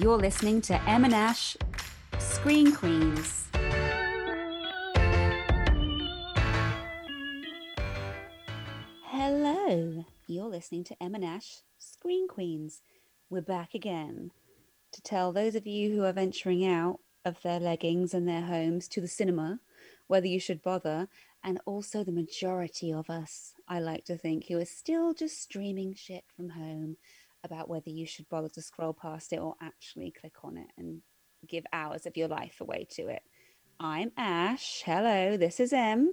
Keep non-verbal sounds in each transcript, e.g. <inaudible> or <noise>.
You're listening to Em and Ash Screen Queens. Hello. You're listening to Em and Ash Screen Queens. We're back again to tell those of you who are venturing out of their leggings and their homes to the cinema whether you should bother, and also the majority of us, I like to think, who are still just streaming shit from home about whether you should bother to scroll past it or actually click on it and give hours of your life away to it. I'm Ash. Hello, this is Em.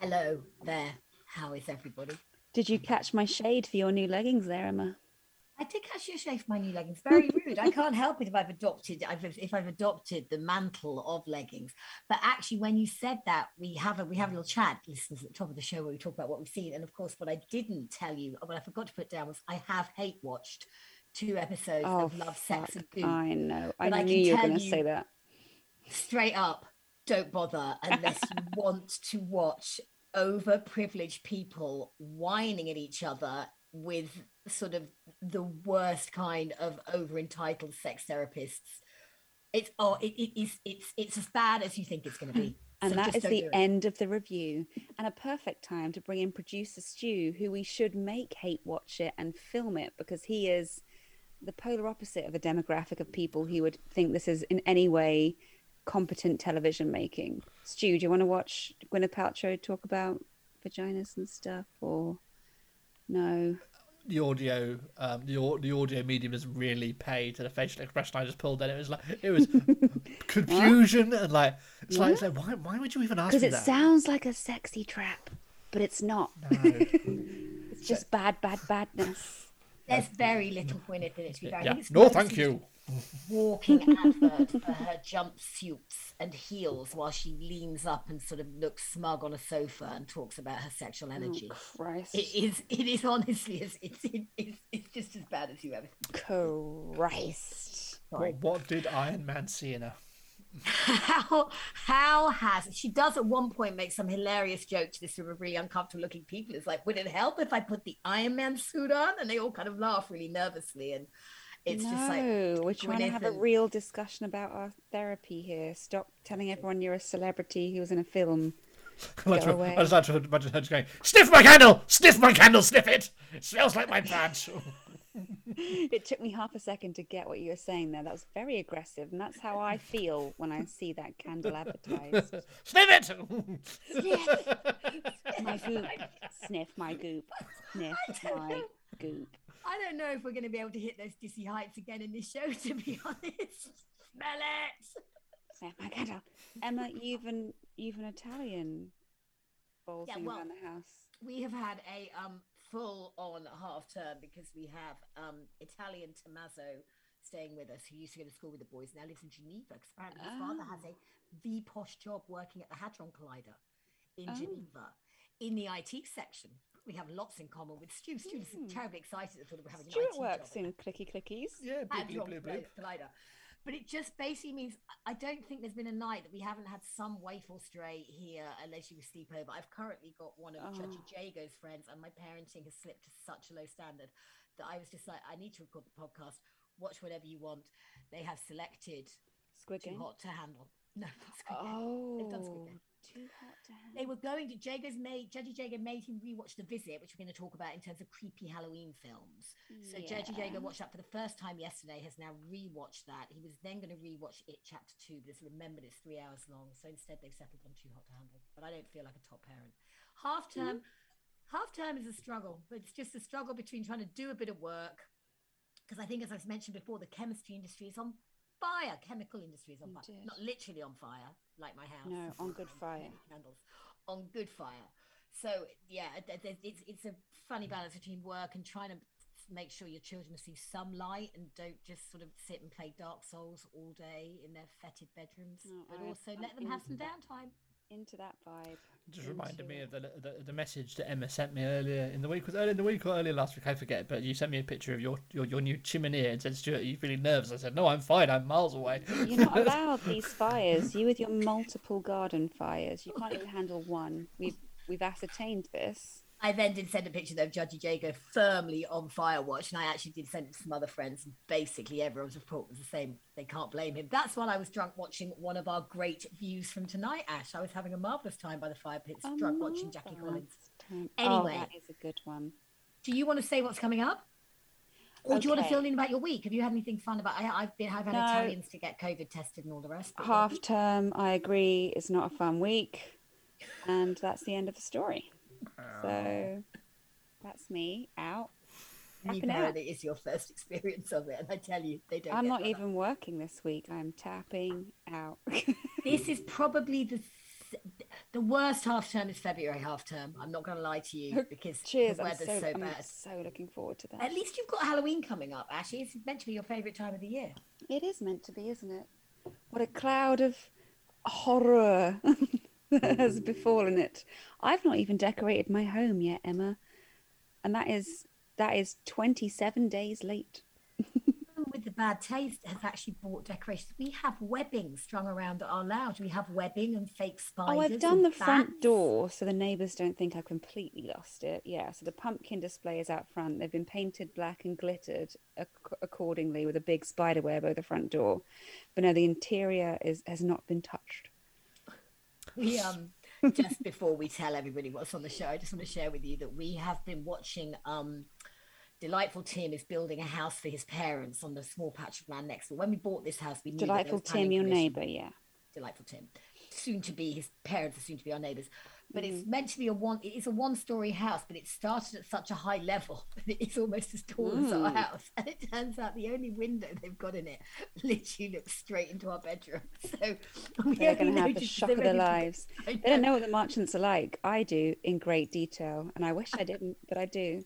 Hello there. How is everybody? Did you catch my shade for your new leggings there, Emma? I did catch your shade for my new leggings. Very rude. I can't help it if I've adopted if I've adopted the mantle of leggings. But actually, when you said that, we have a we have a little chat, listeners, at the top of the show where we talk about what we've seen. And of course, what I didn't tell you, what I forgot to put down was I have hate watched two episodes Oh, of Love, Sex, and Goop. I know. I I knew you were going to say that. straight up don't bother unless you <laughs> want to watch overprivileged people whining at each other with sort of the worst kind of over entitled sex therapists it's oh it, it is it's it's as bad as you think it's going to be hmm. And So that is the end of the review, and a perfect time to bring in producer Stu, who we should make hate watch it and film it because he is the polar opposite of a demographic of people who would think this is in any way competent television making. Stu, do you want to watch Gwyneth Paltrow talk about vaginas and stuff, or no? The audio um the, the audio medium is really paid to the facial expression I just pulled in. It was like it was <laughs> confusion and like it's like it's like why why would you even ask Because it that? sounds like a sexy trap, but it's not. No. <laughs> It's just bad, bad, badness. there's very little Gwyneth in it to be fair. I yeah. think it's No, thank you. Walking advert for her jumpsuits and heels while she leans up and sort of looks smug on a sofa and talks about her sexual oh, energy Oh, Christ. It is. It is honestly. It's. It's. It's, it's just as bad as you ever. Christ. Sorry. What, what did Iron Man see in her? How? How has she does at one point make some hilarious joke to this group of really uncomfortable looking people? It's like, would it help if I put the Iron Man suit on? And they all kind of laugh really nervously, and it's no, just like we're trying to Gwyneth have a real discussion about our therapy here. Stop telling everyone you're a celebrity who was in a film. <laughs> I like Go to- away. I just like to imagine her just going, sniff my candle, sniff my candle, sniff it. It smells like my badge. <laughs> <laughs> It took me half a second to get what you were saying there. That was very aggressive, and that's how I feel when I see that candle advertised. sniff it. My goop, sniff my goop, sniff my goop. I don't know if we're going to be able to hit those dizzy heights again in this show. <laughs> To be honest, smell it. Sniff my candle. Emma, you've an you've an Italian bolting well- around the house. we have had a um full on half term because we have um Italian Tommaso staying with us who used to go to school with the boys now lives in Geneva because apparently his father has a V posh job working at the Hadron Collider in Oh. Geneva in the IT section. We have lots in common with Stu. Stu's hmm. terribly excited that we're having an Stuart IT works job. in clicky clickies. yeah, bleep, bleep, Hadron bleep, bleep. But it just basically means I don't think there's been a night that we haven't had some waif or stray here unless you sleep over. I've currently got one of Judgy Oh. Ah. Jago's friends, and my parenting has slipped to such a low standard that I was just like, I need to record the podcast. Watch whatever you want. They have selected Squid Too Hot to Handle. <laughs> No, not Squid Game. They've done Squid Oh, Game. Too hot to handle. They were going to Jago's made Judgy Jago made him rewatch The Visit, which we're going to talk about in terms of creepy Halloween films. So Judgy Jago Yeah. watched that for the first time yesterday, has now rewatched that. He was then going to rewatch it chapter two, but has remembered it's three hours long. So instead they've settled on Too Hot to Handle. But I don't feel like a top parent. Half hmm? term half term is a struggle, but it's just a struggle between trying to do a bit of work. Because I think as I've mentioned before, the chemistry industry is on fire. Chemical industry is on fire. Indeed. Not literally on fire, like my house No, on good <laughs> fire. candles on good fire. So yeah, it's it's a funny mm. balance between work and trying to make sure your children see some light and don't just sort of sit and play Dark Souls all day in their fetid bedrooms, No, but I- also let them have some downtime. Into that vibe. Just reminded me of the, the the message that Emma sent me earlier in the week. Was earlier in the week or earlier last week? I forget. But you sent me a picture of your your, your new chimney and said, "Stuart, are you feeling nervous?" I said, "No, I'm fine. I'm miles away." You're not <laughs> allowed these fires. You with your multiple garden fires. You can't even handle one. We've we've ascertained this. I then did send a picture though of Judgy Jago firmly on Firewatch, and I actually did send it to some other friends. And basically, everyone's report was the same. They can't blame him. That's while I was drunk watching one of our great views from tonight, Ash. I was having a marvelous time by the fire pits, A drunk watching Jackie Collins. Oh, Anyway. that is a good one. Do you want to say what's coming up? Or do you want to fill in about your week? Have you had anything fun about? I, I've been. I've had No. Italians to get COVID tested and all the rest. Half term, I agree, is not a fun week, and that's the end of the story. Um, so that's me out. New tapping out. it is your first experience of it, and I tell you, they don't. I'm get not that. even working this week. I'm tapping out. <laughs> This is probably the the worst half term is February half term. I'm not going to lie to you <laughs> because Cheers. the I'm weather's so, so, I'm so looking forward to that. At least you've got Halloween coming up, Ashley. It's meant to be your favourite time of the year. It is meant to be, isn't it? What a cloud of horror <laughs> <laughs> has mm. befallen it. I've not even decorated my home yet, Emma. And that is that is 27 days late. <laughs> With the bad taste has actually bought decorations. We have webbing strung around our lounge. We have webbing and fake spiders. Oh, I've done the front door so the neighbours don't think I've completely lost it. Yeah, so the pumpkin display is out front. They've been painted black and glittered ac- accordingly with a big spider web over the front door. But no, the interior is has not been touched. We <laughs> um just before we tell everybody what's on the show, I just want to share with you that we have been watching um Delightful Tim is building a house for his parents on the small patch of land next door. When we bought this house, we knew Delightful Tim, your neighbour, yeah. Delightful Tim, soon to be his parents are soon to be our neighbours. But it's Mm-hmm. meant to be a one. It is a one-story house, but it started at such a high level <laughs> that it is almost as tall as our Mm. house. And it turns out the only window they've got in it <laughs> literally looks straight into our bedroom. <laughs> So They're going to have the shock of their lives. I They don't know what the Marchants are like. I do in great detail, and I wish I didn't, but I do.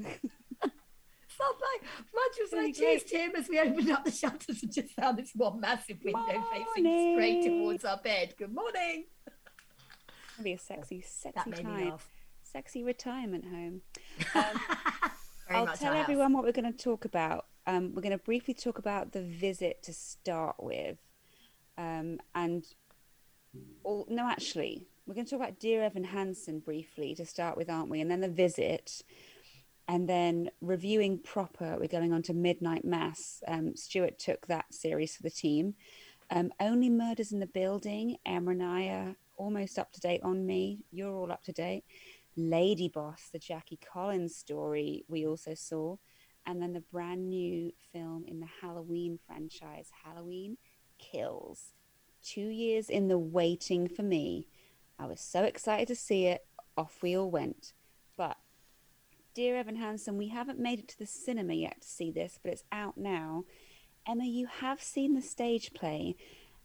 Felt like much was like, cheers, Tim, as we opened up the shutters and just found this one massive window facing straight towards our bed. Good morning. It'll be a sexy, sexy time, sexy retirement home. <laughs> Um, I'll tell everyone what we're going to talk about. Um, we're going to briefly talk about the visit to start with, um, and all, no, actually, we're going to talk about Dear Evan Hansen briefly to start with, aren't we? And then the visit, and then reviewing proper. We're going on to Midnight Mass. Um, Stuart took that series for the team. Um, Only Murders in the Building. Emma and I are almost up to date on me. You're all up to date. Lady Boss, the Jackie Collins story, we also saw. And then the brand new film in the Halloween franchise, Halloween Kills. Two years in the waiting for me. I was so excited to see it. Off we all went. But, dear Evan Hansen, we haven't made it to the cinema yet to see this, but it's out now. Emma, you have seen the stage play.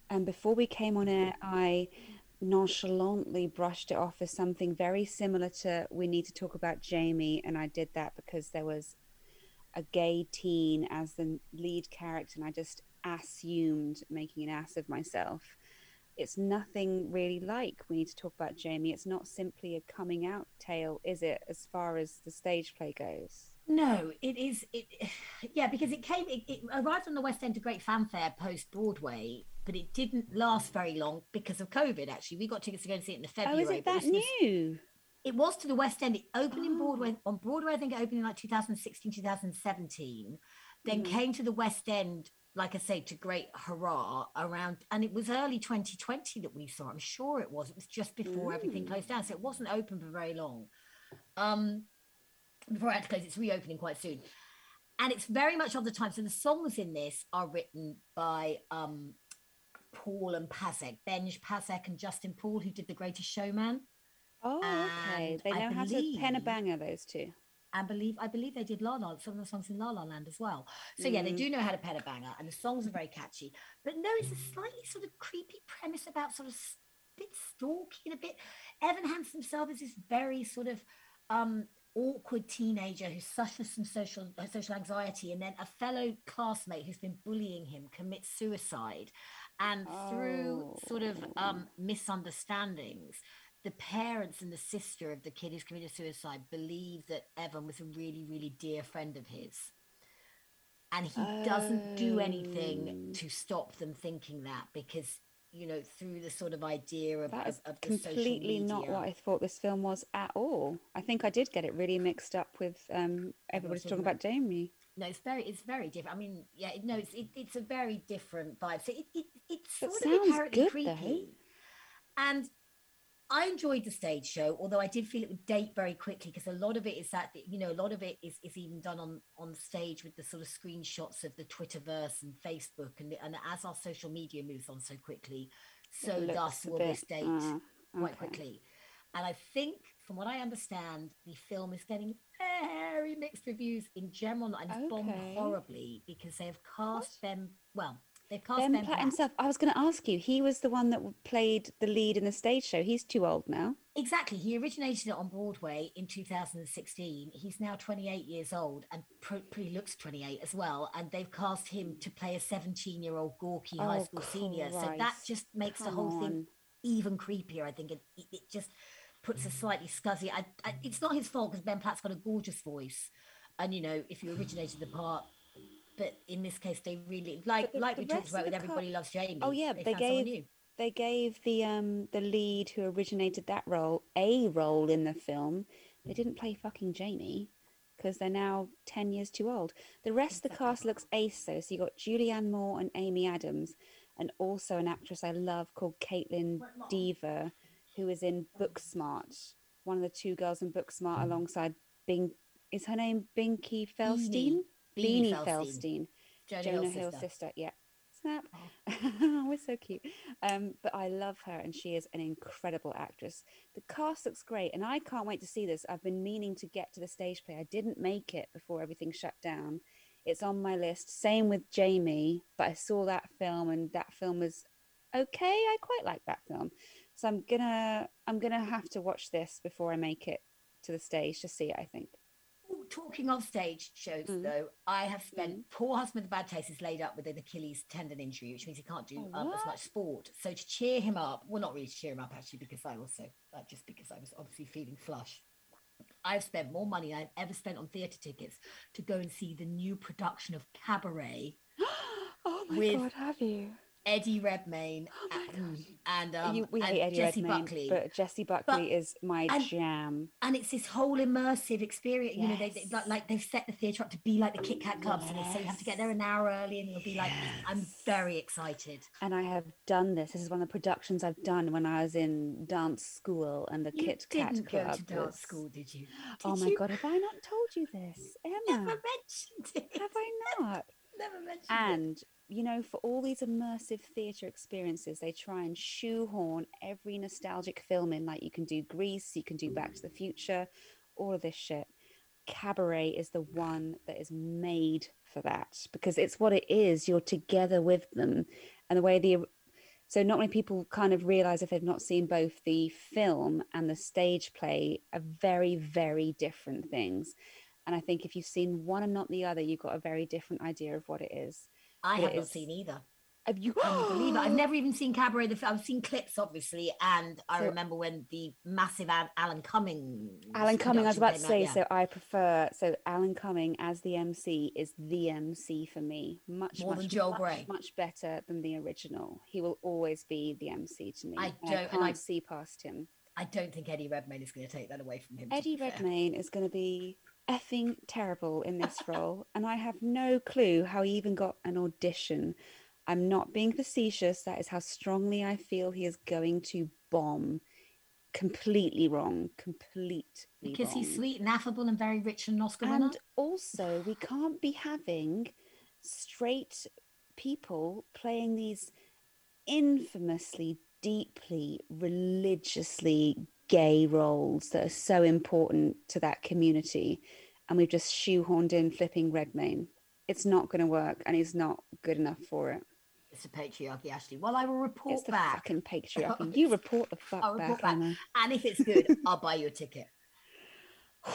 And before we came on air, I nonchalantly brushed it off as something very similar to We Need to Talk About Jamie. And I did that because there was a gay teen as the lead character, and I just assumed making an ass of myself. It's nothing really like We Need to Talk About Jamie. It's not simply a coming out tale, is it, as far as the stage play goes? No, it is. It, <sighs> yeah, because it came. It, it arrived on the West End to great fanfare post Broadway, but it didn't last very long because of COVID. Actually, we got tickets to go and see it in the Oh, February. is it that was- new? It was to the West End. It opened in Oh. Broadway on Broadway. I think it opened in like 2016, 2017. Then Mhm. came to the West End, like I say, to great hurrah around, and it was early 2020 that we saw. I'm sure it was. It was just before everything Mm. closed down, so it wasn't open for very long. Um, before I had to close, it's reopening quite soon, and it's very much of the time. So the songs in this are written by um, Paul and Pasek, Benj Pasek and Justin Paul, who did The Greatest Showman. Oh, okay. And They I know how to pen a banger, those two. I believe I believe they did La La some of the songs in La La Land as well. So yeah, they Mm. do know how to pen a banger, and the songs are very catchy. But no, it's a slightly sort of creepy premise about sort of s- bit stalky and a bit. Evan Hansen himself is this very sort of um, awkward teenager who suffers from social uh, social anxiety, and then a fellow classmate who's been bullying him commits suicide, and through sort of Oh. um, misunderstandings the parents and the sister of the kid who's committed suicide believe that Evan was a really, really dear friend of his. And he doesn't do anything Oh. to stop them thinking that because you know, through the sort of idea of, That of, of the social completely not what I thought this film was at all. I think I did get it really mixed up with um, everybody's talking about Jamie. No, it's very, it's very different. I mean, yeah, no, it's it, it's a very different vibe. So it, it it's sort of sounds inherently good, though. creepy. And I enjoyed the stage show, although I did feel it would date very quickly because a lot of it is that you know a lot of it is, is even done on on stage with the sort of screenshots of the Twitterverse and Facebook, and and as our social media moves on so quickly, so It thus will this date uh, quite quickly. And I think, from what I understand, the film is getting very mixed reviews in general, and it's bombed Okay. horribly because they have cast Ben. Well, they've cast Ben Ben, Platt Platt. himself. I was going to ask you. He was the one that played the lead in the stage show. He's too old now. Exactly. He originated it on Broadway in 2016. He's now 28 years old and pr- pretty looks 28 as well. And they've cast him to play a 17 year old gawky high Oh, school senior. So that just makes the Come whole thing even creepier. I think it, it, it just puts a slightly scuzzy. I, I, it's not his fault because Ben Platt's got a gorgeous voice, and you know if you originated the part. But in this case, they really like the- like the we talked about with Everybody Loves Jamie. Oh yeah, they, they, gave they gave the um the lead who originated that role a role in the film. They didn't play fucking Jamie because they're now ten years too old. The rest of the cast looks ace though. So you got Julianne Moore and Amy Adams, and also an actress I love called Kaitlyn Dever, who is in Booksmart. One of the two girls in Booksmart alongside Bing. Is her name Binky Felstein? Beanie Beanie Feldstein. Felstein. Jonah, Jonah Hill's Hill's sister. sister. Yeah. Snap. Oh. <laughs> We're so cute. Um, but I love her and she is an incredible actress. The cast looks great and I can't wait to see this. I've been meaning to get to the stage play. I didn't make it before everything shut down. It's on my list. Same with Jamie, but I saw that film and that film was okay. I quite like that film. So I'm gonna I'm gonna have to watch this before I make it to the stage to see it, I think. Ooh, Talking of stage shows, Mm. though, I have spent Mm. poor husband with bad taste is laid up with an Achilles tendon injury, which means he can't do um, as much sport. So to cheer him up, well, not really to cheer him up actually, because I also uh, just because I was obviously feeling flush. I've spent more money than I've ever spent on theatre tickets to go and see the new production of Cabaret. <gasps> oh my With- god, have you? Eddie Redmayne <gasps> Oh and, and, um, you, we and hate Eddie Jessie Redmayne, Buckley. but Jessie Buckley is my and- jam. and it's this whole immersive experience. You know, they, they, like, like they've set the theatre up to be like the Kit Kat Club. and so you have to get there an hour early, and you'll be like, I'm very excited. And I have done this. This is one of the productions I've done when I was in dance school and the You Kit Kat didn't Club. go to dance was- school, did you? oh my you? god, have I not told you this, <laughs> Never Emma? mentioned it. have I not? Never mentioned it. And you know, for all these immersive theatre experiences, they try and shoehorn every nostalgic film in. Like you can do Grease, you can do Back to the Future, all of this shit. Cabaret is the one that is made for that because it's what it is. You're together with them, and the way the so not many people kind of realize if they've not seen both the film and the stage play are very very different things. And I think if you've seen one and not the other, you've got a very different idea of what it is. I have not is- seen either. Have you? Can you believe it? I've <gasps> never even seen Cabaret. The, I've seen clips, obviously, and I So- remember when the massive Al- Alan Cumming. Alan Cumming. I was about to say. Out, yeah. So I prefer. So Alan Cumming as the MC is the MC for me. Much More much, than Joel much, Grey. Much better than the original. He will always be the MC to me. I don't- I can't I- see past him. I don't think Eddie Redmayne is going to take that away from him. Eddie. Redmayne is going to be effing terrible in this <laughs> role, and I have no clue how he even got an audition. I'm not being facetious. That is how strongly I feel he is going to bomb. Completely wrong. Completely because he's sweet and affable and very rich and Oscar winner. And also, we can't be having straight people playing these infamously, deeply, religiously gay roles that are so important to that community. And we've just shoehorned in flipping Redmayne. It's not going to work, and he's not good enough for it. It's the patriarchy, Ashley. Well, I will report It's the back, fucking <laughs> patriarchy. You report the fuck I'll back. Emma. and if it's good, <laughs> I'll buy you a ticket. <sighs>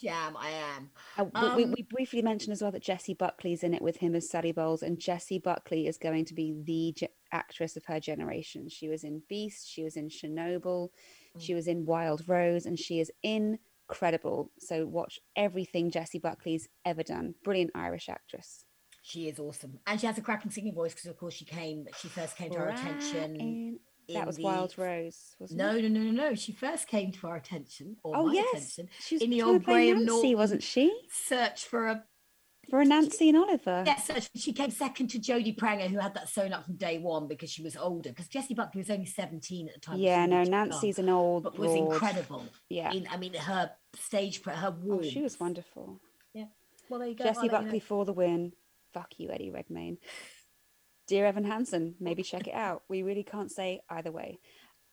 Jam, I am. Uh, we, we, Um, we briefly mentioned as well that Jessie Buckley's in it with him as Sally Bowles, and Jessie Buckley is going to be the ge- actress of her generation. She was in Beast, she was in Chernobyl, she mm. was in Wild Rose, and she is incredible. So watch everything Jessie Buckley's ever done. Brilliant Irish actress. She is awesome, and she has a cracking singing voice because, of course, she came. She first came to our attention. That was the- Wild Rose, wasn't No, it? no, no, no, no. She first came to our attention, or Oh my yes, attention, she was in the old Graham Norton wasn't she? search for a For Nancy and Oliver. yeah. Search. She came second to Jodie Prenger, who had that sewn up from day one because she was older. Because Jessie Buckley was only seventeen at the time. Yeah, no, was Nancy's an old but was broad. incredible. Yeah. In, I mean, her stage, her Oh, she was wonderful. Yeah. Well, there you go. Jessie I'll you know. Buckley for the win. Fuck you, Eddie Redmayne. Dear Evan Hansen, maybe check it out. We really can't say either way.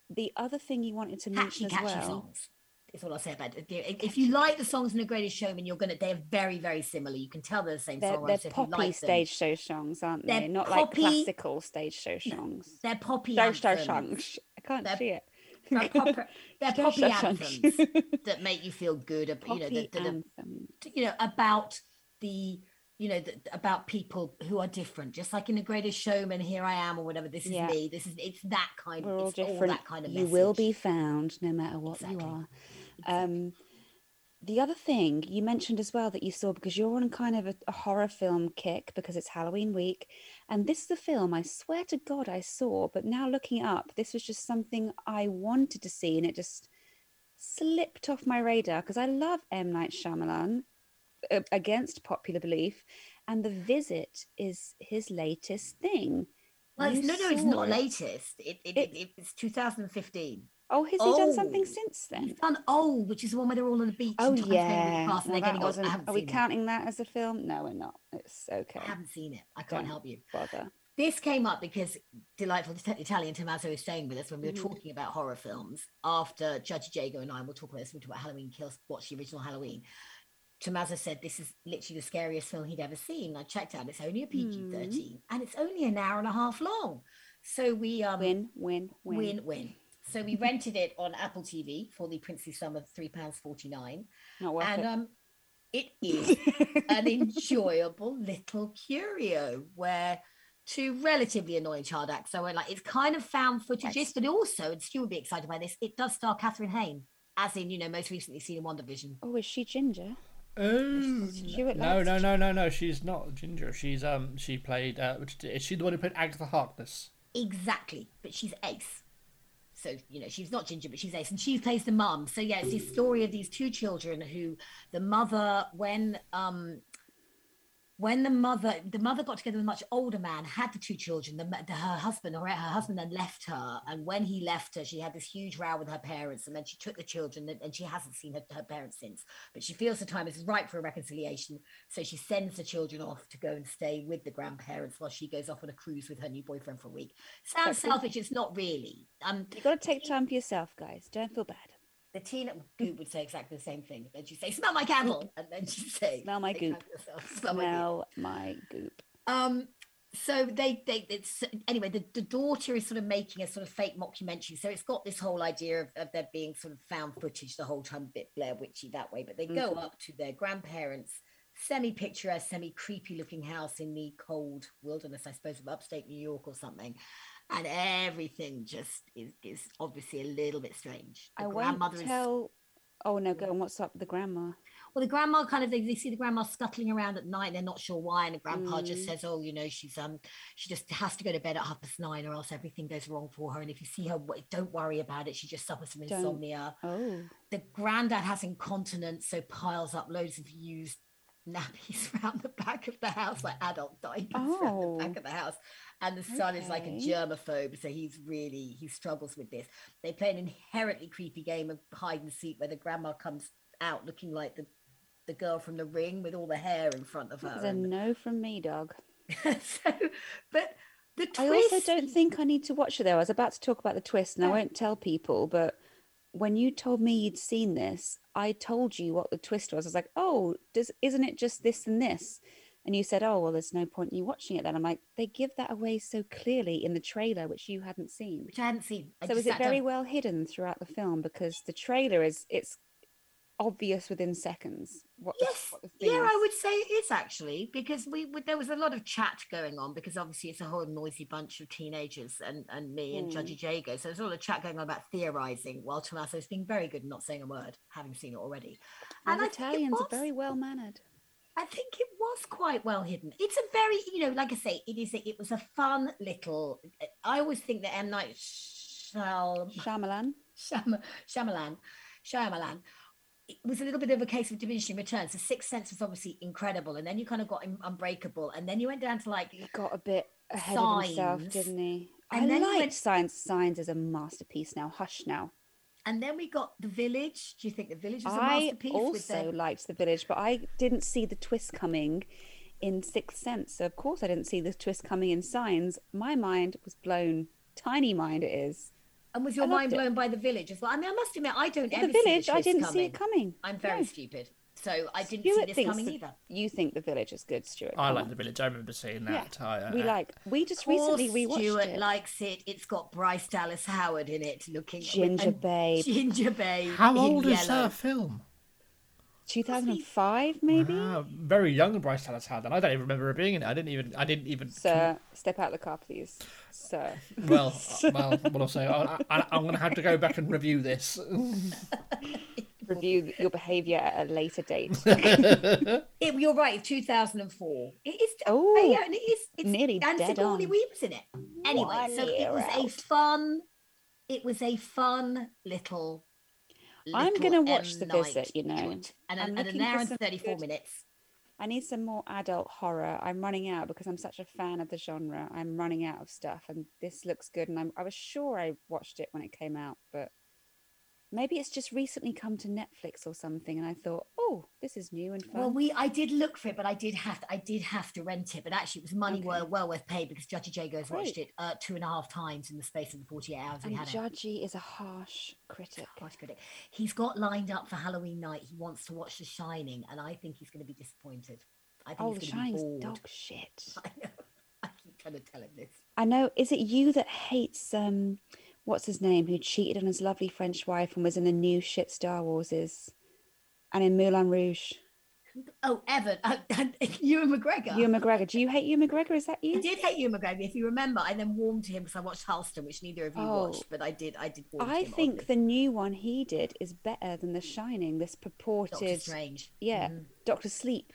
The other thing you wanted to mention catchy, as well. songs. Is all I'll say about it. If you like the songs in The Greatest Showman, you're gonna. They're very, very similar. You can tell they're the same They're, songwriter. they're so if you poppy like them- stage show songs, aren't they? They're? Not poppy- like classical stage show songs. They're poppy Show show anthems. songs. I can't They're- see it. They're, <laughs> pop- they're poppy anthems <laughs> that make you feel good. ab- You know, that, that are- you know about the you know the, about people who are different just like in the greatest showman here i am or whatever this is Yeah. me this is it's that kind We're of all it's all different. that kind of you will be found no matter what Exactly. you are. Um, the other thing you mentioned as well that you saw because you're on kind of a, a horror film kick because it's Halloween week, and this is a film I swear to God I saw, but now looking up, this was just something I wanted to see, and it just slipped off my radar because I love M. Night Shyamalan uh, against popular belief, and The Visit is his latest thing. well, it's, no no it's not latest. It, It- it, it's 2015 Oh, has he done something Oh, since he's then? done old which is the one where they're all on the beach Oh and time's going yeah, and No, they're getting Are we it. counting that as a film? No, we're not. It's okay. I haven't seen it I can't Don't. help you Bother. this came up because delightful Italian Tommaso was staying with us when we were Mhm. talking about horror films after Judge Jago and I will talk about this. We'll talk about Halloween Kills, watch the original Halloween. Tommaso said this is literally the scariest film he'd ever seen. I checked out; it's only a PG thirteen, and it's only an hour and a half long. So we um Win, win, win. win win. So we rented it on Apple TV for the princely sum of three pounds forty nine, Not worth and it. um, it <laughs> is an enjoyable little curio where two relatively annoying child actors. So we're like, it's kind of found footage, Nice. but also, and Stu would be excited by this, it does star Kathryn Hahn, as in, you know, most recently seen in WandaVision. oh, is she ginger? Oh no no no no no! She's not Ginger. She's um she played uh is she the one who played Agatha Harkness? Exactly, but she's ace. So, you know, she's not ginger, but she's ace. And she plays the mum. So, yeah, it's the story of these two children who the mother, when um when the mother the mother got together with a much older man had the two children the, the her husband or her husband then left her. And when he left her she had this huge row with her parents. And then she took the children and, and she hasn't seen her, her parents since. But she feels the time is right for a reconciliation. So she sends the children off to go and stay with the grandparents while she goes off on a cruise with her new boyfriend for a week. Sounds selfish. It's not really. Um You got to take time for yourself, guys. Don't feel bad. The teen Goop would say exactly the same thing. Then she'd say, "Smell my candle," <laughs> and then she'd say, Smell my goop. Smell my goop." Smell my goop. Um, so they they it's anyway. The, the daughter is sort of making a sort of fake mockumentary. So it's got this whole idea of, of there being sort of found footage the whole time, a bit Blair Witchy that way. But they go Mhm. up to their grandparents' semi picturesque, semi creepy looking house in the cold wilderness, I suppose, of upstate New York or something. And everything just is, is obviously a little bit strange. The I won't grandmother is tell. Oh no, go on. What's up with the grandma? well, the grandma kind of they, they see the grandma scuttling around at night. They're not sure why, and the grandpa just Mm. says, "Oh, you know, she's um, she just has to go to bed at half past nine, or else everything goes wrong for her. And if you see her, don't worry about it. She just suffers from Don't. insomnia. Oh, The granddad has incontinence, so piles up loads of used nappies <laughs> around the back of the house, like adult diapers <laughs> around Oh. the back of the house. And the son is like a germaphobe, so he's really he struggles with this. They play an inherently creepy game of hide and seek where the grandma comes out looking like the the girl from the ring with all the hair in front of her. that's a no from me, dog. <laughs> so, but the twist. I also don't think I need to watch it though. I was about to talk about the twist, and I won't tell people, but when you told me you'd seen this, I told you what the twist was. I was like, "Oh, does isn't it just this and this?" And you said, "Oh, well, there's no point in you watching it then." I'm like, "They give that away so clearly in the trailer, which you hadn't seen." which I hadn't seen. I So is it sat down- very well hidden throughout the film because the trailer is it's obvious within seconds what the, Yes, what the yeah, I would say it is actually because we, we there was a lot of chat going on because obviously it's a whole noisy bunch of teenagers and and me and Mm. Judgy Jago, so there's a lot of chat going on about theorizing while Tommaso's being very good and not saying a word, having seen it already. And it Italians are very well mannered. I think it was quite well hidden. It's a very, you know, like I say, it is. A, it was a fun little. I always think that M Night Shyam, Shyamalan. Shyam, Shyamalan, Shyamalan. It was a little bit of a case of diminishing returns. The Sixth Sense was obviously incredible, and then you kind of got Unbreakable, and then you went down to like He got a bit ahead of himself, didn't he? And I liked went- Signs. Signs is a masterpiece now. Hush now. And then we got The Village. Do you think The Village was a I masterpiece? with also the, liked The Village, but I didn't see the twist coming in Sixth Sense. So of course I didn't see the twist coming in Signs. My mind was blown. Tiny mind it is. And was your I loved mind it. blown by The Village as well? I mean, I must admit, I don't The ever see Village, I didn't coming. see it coming. I'm very No. stupid, so I didn't Stuart see this thinks coming the- either. You think The Village is good, Stuart? I like on. the village. I remember seeing Yeah, that. I, uh, we uh, like. We just Of course, recently rewatched Stuart it. likes it. It's got Bryce Dallas Howard in it, looking Ginger and Babe. Ginger Babe. How in old is yellow. that film? 2005, maybe. Ah, very young Bryce Dallas Howard, and I don't even remember her being in it. I didn't even. I didn't even. Sir, step out the car, please. Sir. Well, <laughs> uh, well, what I'll say, I, I, I'm going to have to go back and review this. <laughs> Review your behaviour at a later date. <laughs> It, you're right. 2004. It is. Oh, yeah, and it is. It's, nearly and dead Sigourney on. Weaver's in it. Anyway, One so it year was a fun. It was a fun little. I'm gonna watch M. The Night Visit, you know. and, an, and an hour and 34 good- minutes. I need some more adult horror. I'm running out because I'm such a fan of the genre. I'm running out of stuff, and this looks good. And I'm, I was sure I watched it when it came out, but maybe it's just recently come to Netflix or something. And I thought, oh, this is new and fun. Well, we I did look for it, but I did have to, I did have to rent it. But actually, it was money Okay. well well worth paid because Judgy Jagos watched it uh, two and a half times in the space of the 48 hours we and had it. Judgy is a harsh critic. Harsh critic. He's got lined up for Halloween night. He wants to watch The Shining, and I think he's going to be disappointed. I think Oh, he's going to be bored. dog shit. <laughs> I know. I keep trying to tell him this. I know. Is it you that hates um, what's his name, who cheated on his lovely French wife and was in the new shit Star Wars is, and in Moulin Rouge? Oh, Evan, uh, <laughs> and Ewan McGregor. Ewan McGregor. Do you hate Ewan McGregor? Is that you? I did hate Ewan McGregor. If you remember, I then warmed to him because I watched Halston, which neither of you Oh. watched, but I did. I did. I think oddly. the new one he did is better than The Shining. This purported Doctor Strange. yeah, Mhm. Doctor Sleep,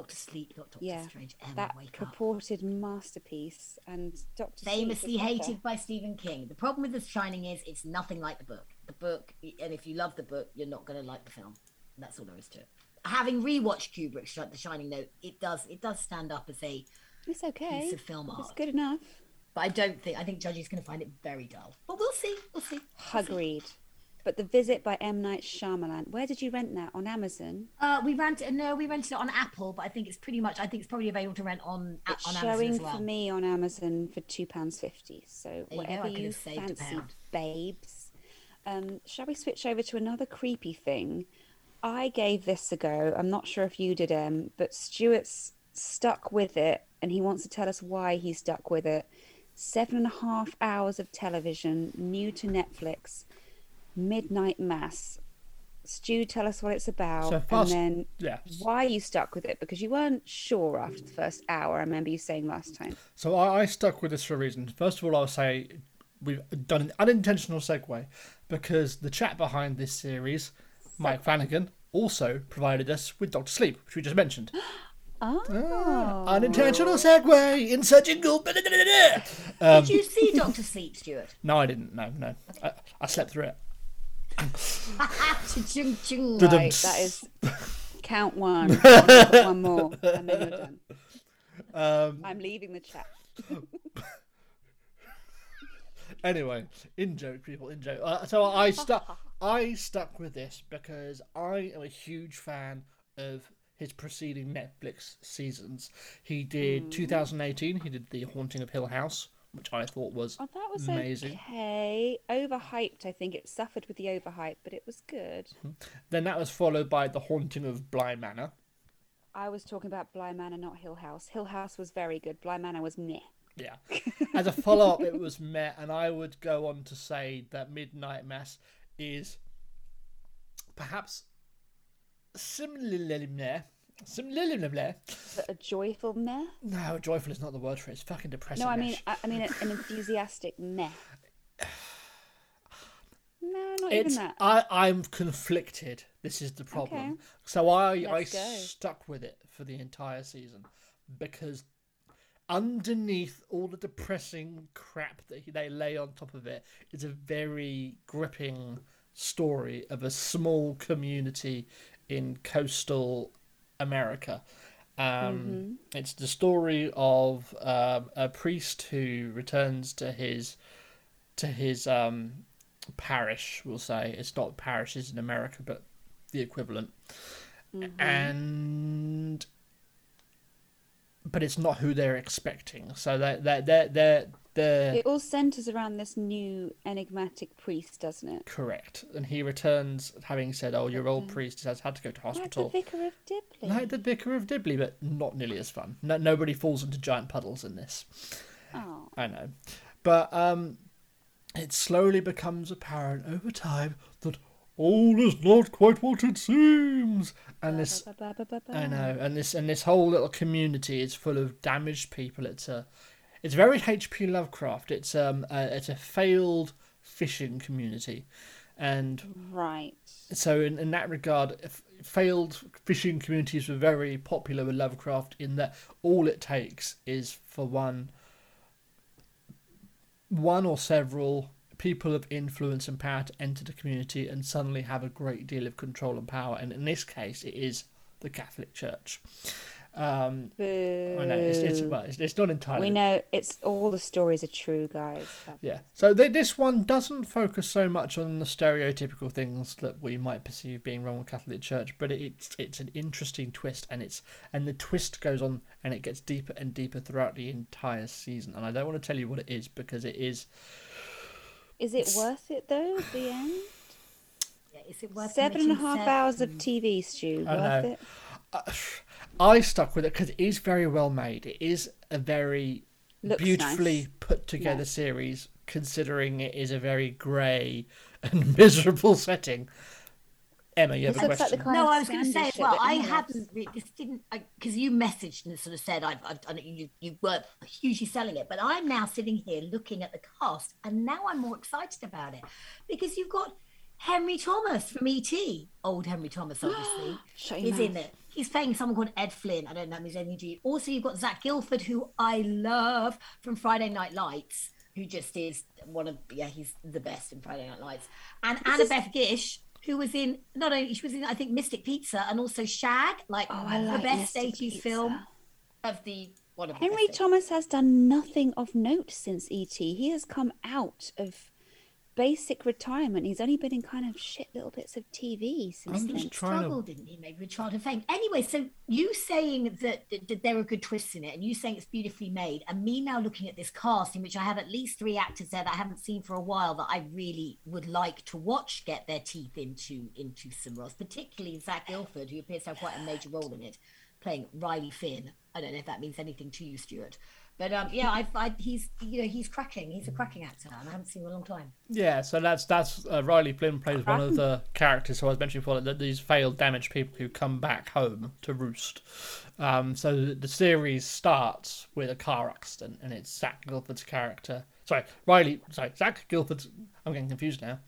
Doctor Sleep, not Doctor Yeah, Strange. Emma, that wake up. purported masterpiece, and Doctor famously hated by Stephen King. The problem with The Shining is it's nothing like the book. The book, and if you love the book, you're not going to like the film. That's all there is to it. Having rewatched Kubrick's The Shining, though, it does it does stand up as a It's okay. piece of film art. It's good enough. But I don't think I think Judgy's going to find it very dull. But we'll see. We'll see. We'll see. But The Visit by M Night Shyamalan. Where did you rent that? On Amazon. Uh, we rented no, we rented it on Apple, but I think it's pretty much. I think it's probably available to rent on It's on Amazon showing as well. for me on Amazon for two pounds fifty. So There whatever you a fancy, babes. Um, shall we switch over to another creepy thing? I gave this a go. I'm not sure if you did, Em, but Stuart's stuck with it, and he wants to tell us why he's stuck with it. Seven and a half hours of television, new to Netflix, Midnight Mass. Stu, tell us what it's about, So fast- and then Yeah. why you stuck with it because you weren't sure after the first hour. I remember you saying last time. So I, I stuck with this for a reason. First of all, I'll say we've done an unintentional segue because the chap behind this series, Mike Flanagan, also provided us with Doctor Sleep, which we just mentioned. <gasps> Oh, Unintentional segue. Insert jingle. Um, Did you see Doctor Sleep, Stuart? no, I didn't. No, no. I, I slept through it. <laughs> Chung, chung. Dun-dun. right. That is count one. <laughs> one more, and then you're done. Um, I'm leaving the chat. <laughs> anyway, in joke, people, in joke. Uh, so I stuck. I stuck with this because I am a huge fan of his preceding Netflix seasons. He did 2018. He did The Haunting of Hill House, which I thought was Oh, that was amazing. okay. Overhyped, I think. It suffered with the overhype, but it was good. Mm-hmm. Then that was followed by The Haunting of Bly Manor. I was talking about Bly Manor, not Hill House. Hill House was very good. Bly Manor was meh. Yeah. <laughs> As a follow up, it was met, and I would go on to say that Midnight Mass is perhaps similarly meh. Similarly meh. But a joyful meh? No, joyful is not the word for it. It's fucking depressing. No, I mean, I, I mean an enthusiastic meh. <sighs> No, not it's even that. I I'm conflicted. This is the problem. Okay. So I I go. stuck with it for the entire season because underneath all the depressing crap that they lay on top of it is a very gripping story of a small community in coastal America. Um, It's the story of um, a priest who returns to his to his um, parish. We'll say it's not parishes in America, but the equivalent, and but it's not who they're expecting. So they they they they they're It all centers around this new enigmatic priest, doesn't it? correct, and he returns having said, "Oh, your old priest has had to go to hospital." Like the hospital." Vicar of Dibley. Like the Vicar of Dibley, but not nearly as fun. No, nobody falls into giant puddles in this. Oh, I know. But um, it slowly becomes apparent over time that all is not quite what it seems. And this, ba, ba, ba. I know, and this and this whole little community is full of damaged people. It's a, it's very H.P. Lovecraft. It's um, a, it's a failed fishing community, and Right. so in, in that regard, failed fishing communities were very popular with Lovecraft in that all it takes is for one one or several people of influence and power to enter the community and suddenly have a great deal of control and power. And in this case, it is the Catholic Church. Um, Boo. I know it's, it's, well, it's, it's not entirely. We know it's all the stories are true, guys. Yeah. So th- this one doesn't focus so much on the stereotypical things that we might perceive being wrong with Catholic Church, but it's it's an interesting twist, and it's and the twist goes on and it gets deeper and deeper throughout the entire season. And I don't want to tell you what it is because it is Is it worth it though? At the end, Yeah, is it worth seven and a committing half seven? hours of TV, Stu. I Worth know. it? I stuck with it because it is very well made. It is a very Looks beautifully nice. put together Yeah. series, considering it is a very grey and <laughs> miserable setting. Emma, you have This a looks like question. No, I was going to say as well. I Emma loves. hadn't. This didn't because you messaged and sort of said I, I, I know you you weren't hugely selling it, but I'm now sitting here looking at the cast, and now I'm more excited about it because you've got Henry Thomas from ET, old Henry Thomas, obviously, <gasps> is in it. He's playing someone called Ed Flynn. I don't know his energy. Also, you've got Zach Gilford, who I love from Friday Night Lights, who just is one of yeah, he's the best in Friday Night Lights, and This is- Annabeth Gish, who was in not only she was in I think Mystic Pizza and also Shag, like Oh, I the best eighties film of the one of the Henry Thomas has done nothing of note since ET. He has come out of basic retirement. He's only been in kind of shit little bits of TV since I'm then. just trying to struggle, didn't he, maybe with Childhood Fame? Anyway, so you saying that, that, that there are good twists in it, and you saying it's beautifully made, and me now looking at this cast in which I have at least three actors there that I haven't seen for a while that I really would like to watch get their teeth into into some roles, particularly Zach Gilford, who appears to have quite a major role in it, playing Riley Finn. I don't know if that means anything to you, Stuart. But um, yeah, I, I, he's you know he's cracking. He's a cracking actor, and I haven't seen him in a long time. Yeah, so that's that's uh, Riley Flynn plays one of the characters who I was mentioning before. That these failed, damaged people who come back home to roost. Um, so the, the series starts with a car accident, and it's Zach Gilford's character. Sorry, Riley. Sorry, Zach Gilford's. I'm getting confused now.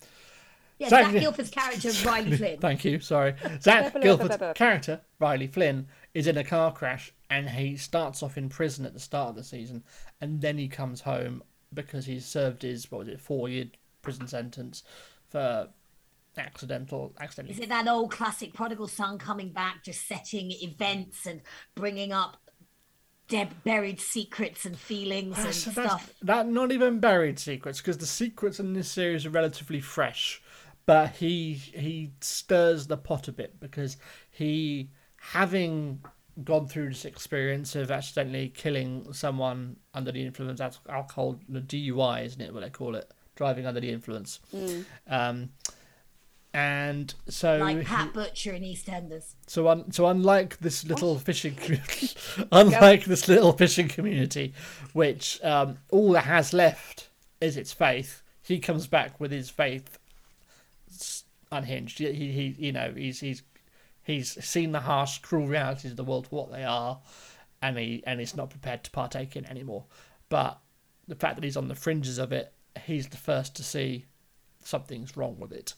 Yeah, Zach- Zach Gilford's character Riley <laughs> Flynn. Thank you. Sorry, Zach Blah, blah, Gilford's blah, blah. character Riley Flynn is in a car crash, and he starts off in prison at the start of the season, and then he comes home because he's served his what was it four year prison sentence for accidental accidentally Is it that old classic prodigal son coming back, just setting events and bringing up dead, buried secrets and feelings ah, and That's, that's, stuff? that not even buried secrets because the secrets in this series are relatively fresh, but he he stirs the pot a bit because he having gone through this experience of accidentally killing someone under the influence of alcohol, the DUI, isn't it? What they call it, driving under the influence. Um, and so Like he- Pat Butcher in EastEnders. so un- so unlike this little fishing community, <laughs> <laughs> unlike this little fishing community, which um, all that has left is its faith, he comes back with his faith unhinged. He, he, he you know, he's he's he's seen the harsh, cruel realities of the world for what they are, and he and he's not prepared to partake in anymore. But the fact that he's on the fringes of it, he's the first to see something's wrong with it.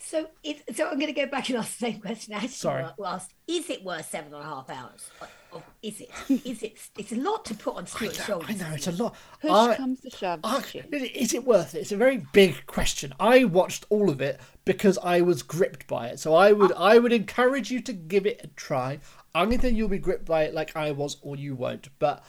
So, it, so I'm going to go back and ask the same question. Actually, Sorry. asked, is it worth seven and a half hours? Or, or is it? Is it? It's a lot to put on Stuart's shoulders. I know it's a lot. Push I- comes to shove. I- is it worth it? It's a very big question. I watched all of it because I was gripped by it. So I would I would encourage you to give it a try. I don't think you'll be gripped by it like I was, or you won't. But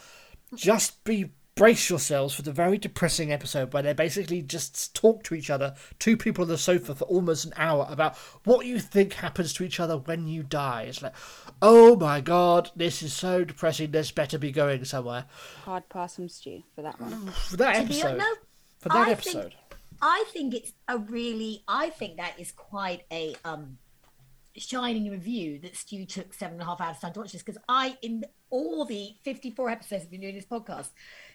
just be brace yourselves for the very depressing episode where they basically just talk to each other, two people on the sofa for almost an hour about what you think happens to each other when you die. It's like, oh my god, this is so depressing. This better be going somewhere. Hard pass from Stu for that one. For that To be- episode, no, for that I think- episode. I think it's a really, I think that is quite a um shining review that Stu took seven and a half hours time to watch this because I, in all the 54 episodes of been doing this podcast,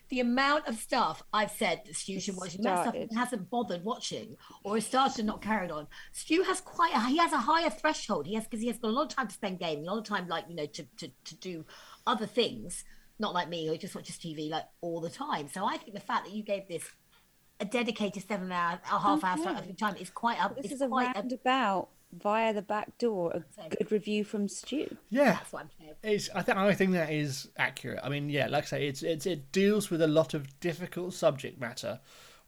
the amount of stuff I've said that Stu should watch, and that stuff he hasn't bothered watching or has started and not carried on. Stu has quite, a, he has a higher threshold. He has, because he has got a lot of time to spend gaming, a lot of time, like, you know, to, to, to do other things. Not like me, who just watches TV like all the time. So I think the fact that you gave this a dedicated seven hour, a half hour Okay. every time is quite up. This is a, roundabout via the back door. A good review from Stu. Yeah, that's what I'm saying. It's, I think I think that is accurate. I mean, yeah, like I say, it's, it's it deals with a lot of difficult subject matter,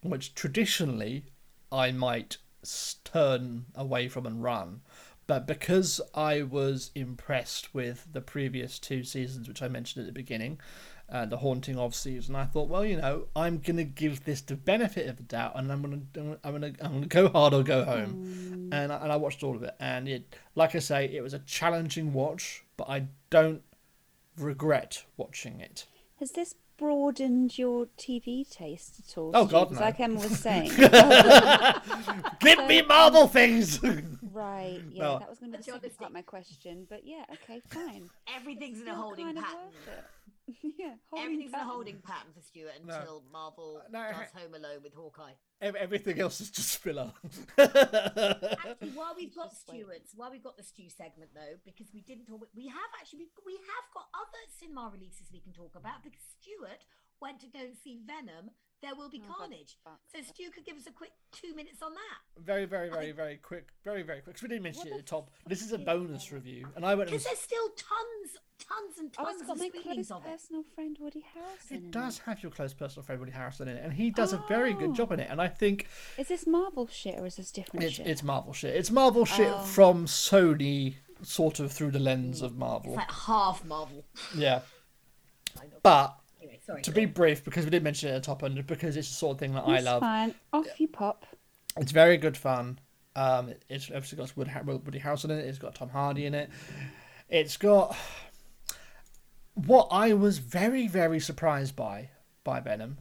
which traditionally I might turn away from and run, but because I was impressed with the previous two seasons, which I mentioned at the beginning, uh, the haunting of season, I thought, well, you know, I'm gonna give this the benefit of the doubt, and I'm gonna I'm gonna I'm gonna go hard or go home, and I, and I watched all of it, and it, like I say, it was a challenging watch, but I don't regret watching it. Has this broadened your TV taste at all? Oh? God, no. Like Emma was saying. <laughs> Give me Marvel things. <laughs> right. Yeah, No. that was going to be the That's second part of my question. But yeah, okay, fine. <laughs> Everything's in a holding kind of pattern. <laughs> yeah, holding Everything's in a holding pattern for Stuart No. until Marvel uh, No, does <laughs> Home Alone with Hawkeye. Everything else is just filler. Actually, while we've got Just. Stuart's, while we've got the Stu segment though, because we didn't talk, we have actually we have got other cinema releases we can talk about because Stuart went to go and see Venom. There will be Oh, for Carnage. fuck's So sake. Stu could give us a quick two minutes on that. very, very, very, very quick. Very, very quick. 'cause we didn't mention it at the the top. This is a bonus that? review, and I went. And Because there's still tons, tons and Oh, tons it's of my screenings close of it. personal friend Woody Harrelson. in it does it. have your close personal friend Woody Harrelson in it, and he does a very good Oh. job in it. And I think Is this Marvel shit or is this different it's shit? it's Marvel shit. It's Marvel shit Oh. from Sony, sort of through the lens of It's Marvel. like half Marvel. Yeah, Kind of. but Anyway, sorry. to be brief, because we did mention it at the top, end, because it's the sort of thing that I It's love. fine. Off you pop. It's very good fun. Um, it's obviously got Woody, Har- Woody Harrelson in it. It's got Tom Hardy in it. It's got what I was very very surprised by by Venom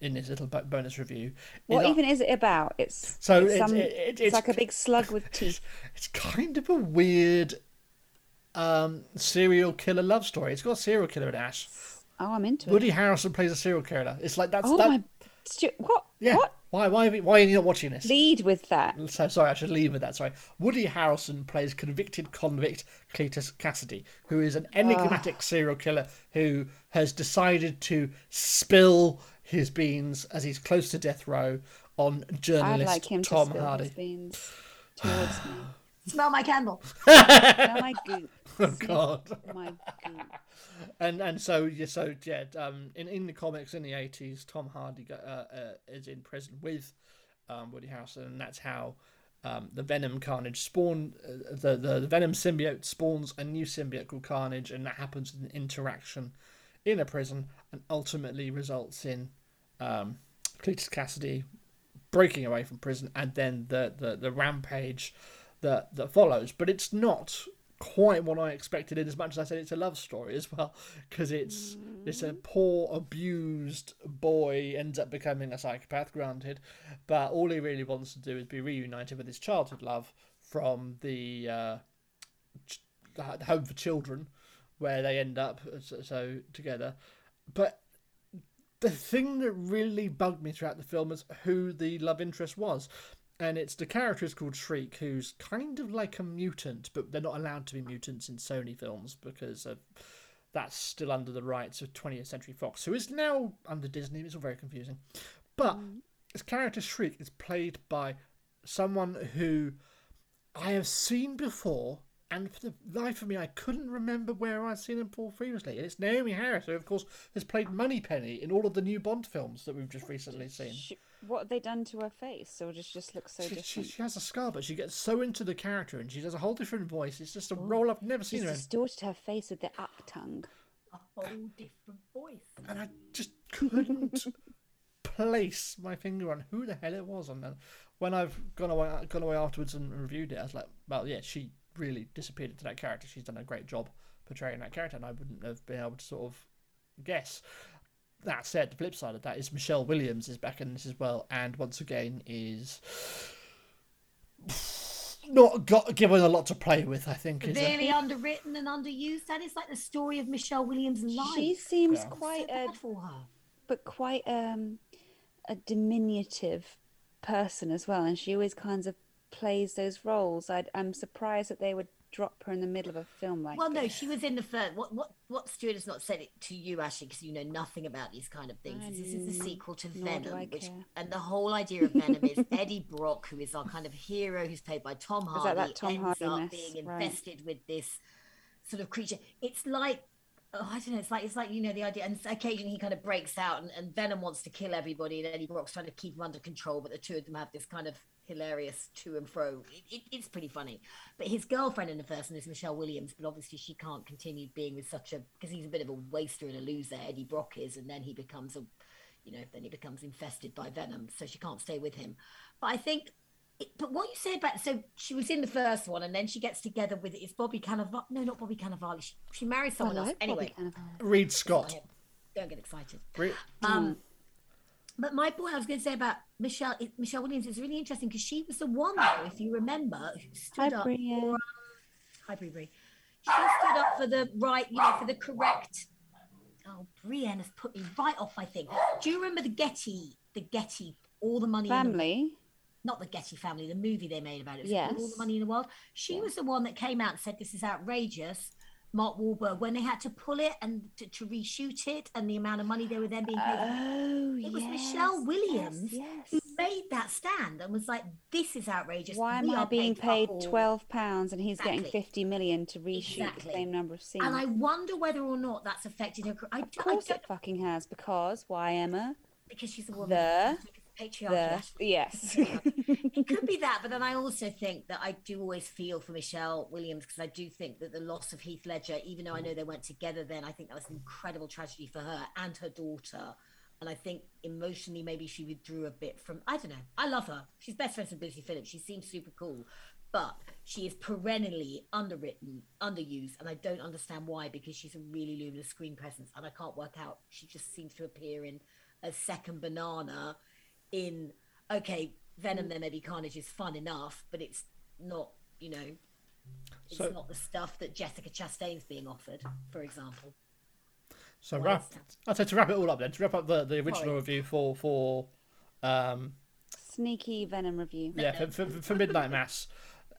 in this little bonus review. is What even is it about? It's So it's, it's- some, it- it- it's, it's- like a big slug with teeth. <laughs> It's kind of a weird um, serial killer love story. It's got a serial killer in Ash. Oh, I'm into Woody it. Woody Harrelson plays a serial killer. It's like that's Oh that. my! Stu- what? Yeah. What? Why? Why? Are we- why are you not watching this? Lead with that. So sorry, I should leave with that. Sorry. Woody Harrelson plays convicted convict Cletus Kasady, who is an ah. enigmatic serial killer who has decided to spill his beans as he's close to death row on I'd journalist like him Tom to spill Hardy. his beans towards me. <sighs> <sighs> <sighs> Smell my candle. Smell my <laughs> goop. Oh God. My goop. And and so yeah, so yeah, um, in in the comics in the eighties, Tom Hardy go- uh, uh, is in prison with um, Woody Harrelson, and that's how um, the Venom Carnage spawn. Uh, the, the the Venom symbiote spawns a new symbiote called Carnage, and that happens in interaction in a prison, and ultimately results in um, Cletus Kasady breaking away from prison, and then the the, the rampage that that follows. But it's not quite what I expected. In as much as I said it's a love story as well, because it's it's a poor abused boy ends up becoming a psychopath. Granted, but all he really wants to do is be reunited with his childhood love from the uh, home for children, where they end up so, so together. But the thing that really bugged me throughout the film is who the love interest was. And it's the character is called Shriek, who's kind of like a mutant, but they're not allowed to be mutants in Sony films because of that's still under the rights of 20th Century Fox, who is now under Disney. It's all very confusing. But mm. this character Shriek is played by someone who I have seen before, and for the life of me, I couldn't remember where I'd seen him before previously. And it's Naomie Harris, who, of course, has played Moneypenny in all of the new Bond films that we've just recently seen. She, what have they done to her face? Or just just looks so She, she, different? she has a scar, but she gets so into the character and she does a whole different voice. It's just a oh, role I've never seen She's her in. distorted her face with the up tongue. A whole different voice. And I just couldn't <laughs> place my finger on who the hell it was. And then when I've gone away, gone away afterwards and reviewed it, I was like, well, yeah, she really disappeared into that character. She's done a great job portraying that character, and I wouldn't have been able to sort of guess. That said, the flip side of that is Michelle Williams is back in this as well, and once again is not got given a lot to play with. I think is a- Really underwritten and underused. That is like the story of Michelle Williams' life. She seems Yeah. quite so a for her. but quite um a diminutive person as well, and she always kind of plays those roles. I'd, I'm surprised that they would drop her in the middle of a film like Well, no, she was in the first. What what what Stuart has not said it to you, Ashley, because you know nothing about these kind of things. I This is the sequel to nor Venom, which and the whole idea of Venom is <laughs> Eddie Brock, who is our kind of hero, who's played by Tom Hardy, that that Tom ends Hardy up being Right. with this sort of creature. It's like. Oh, I don't know. It's like it's like you know the idea, and occasionally he kind of breaks out, and, and Venom wants to kill everybody, and Eddie Brock's trying to keep him under control, but the two of them have this kind of hilarious to and fro. It, it, it's pretty funny. But his girlfriend in the first one is Michelle Williams, but obviously she can't continue being with such a because he's a bit of a waster and a loser. Eddie Brock is, and then he becomes a, you know, then he becomes infested by Venom, so she can't stay with him. But I think. It, but what you said about so she was in the first one and then she gets together with it's Bobby Cannavale no not Bobby Cannavale she, she marries I someone else anyway Bobby Reid Scott. don't get excited Re- um, but my point I was going to say about Michelle Michelle Williams is really interesting because she was the one though, if you remember, who Hi, stood up Brienne. for hi Brie Brie. She stood up for the right, you know, for the correct. Oh, Brienne has put me right off. I think. Do you remember the Getty, the Getty, all the money in the Family. not the Getty family, the movie they made about it. It called All the money in the world. She was the one that came out and said this is outrageous. Mark Wahlberg, when they had to pull it and to, to reshoot it, and the amount of money they were then being paid. Oh, It was yes, Michelle Williams Yes. who made that stand and was like, "This is outrageous. Why am We I being paid all." twelve pounds and he's getting fifty million to reshoot Exactly. the same number of scenes? And I wonder whether or not that's affected her. I, of I course don't it fucking has because why Emma? because she's a woman. The- patriarchy. Yes. <laughs> it could be that, but then I also think that I do always feel for Michelle Williams because I do think that the loss of Heath Ledger, even though I know they weren't together then, I think that was an incredible tragedy for her and her daughter. And I think emotionally, maybe she withdrew a bit from. I don't know. I love her. She's best friends with Busy Phillips. She seems super cool, but she is perennially underwritten, underused, and I don't understand why because she's a really luminous screen presence, and I can't work out. She just seems to appear in a second banana in okay venom there maybe carnage is fun enough but it's not you know it's So- not the stuff that jessica chastain's being offered for example So Well, wrap. I'd say to wrap it all up then. To wrap up the, the original Sorry. review for for um Sneaky Venom review. yeah for, for, for Midnight Mass.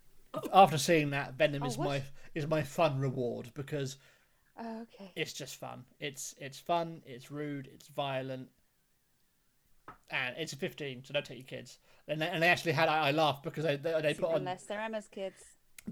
<laughs> After seeing that, Venom Oh, is what? my is my fun reward because Oh, okay. it's just fun. It's it's fun. It's rude. It's violent. And it's a 15, so don't take your kids. And they, and they actually had I, I laughed because they they, they put on Unless they're Emma's kids.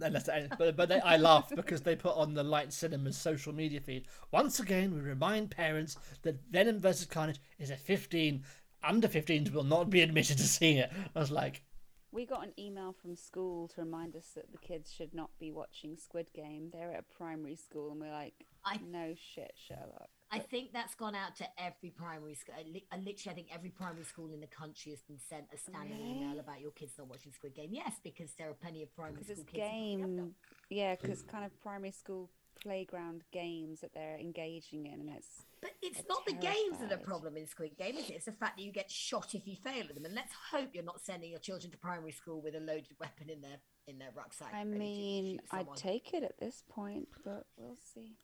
Unless they, but but they, I laugh because they put on the Light Cinema's social media feed. Once again, we remind parents that Venom vs. Carnage is a 15. Under 15s will not be admitted to seeing it. I was like, We got an email from school to remind us that the kids should not be watching Squid Game. They're at a primary school, and we're like, I- no shit, Sherlock. I think that's gone out to every primary school uh, I li- uh, literally i think every primary school in the country has been sent a standing Really? email about your kids not watching squid game yes because there are plenty of primary school it's kids who have them. game, yeah, because kind of primary school playground games that they're engaging in, and it's But it's not the games that are a terrified. problem in Squid Game, is it? It's the fact that you get shot if you fail at them. And let's hope you're not sending your children to primary school with a loaded weapon in their in their rucksack. I mean, I'd take it at this point, but we'll see.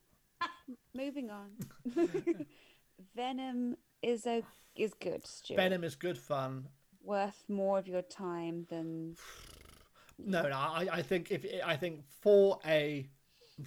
Moving on. <laughs> Venom is a is good, Stuart. Venom is good fun. Worth more of your time than No, no, I, I think if I think for a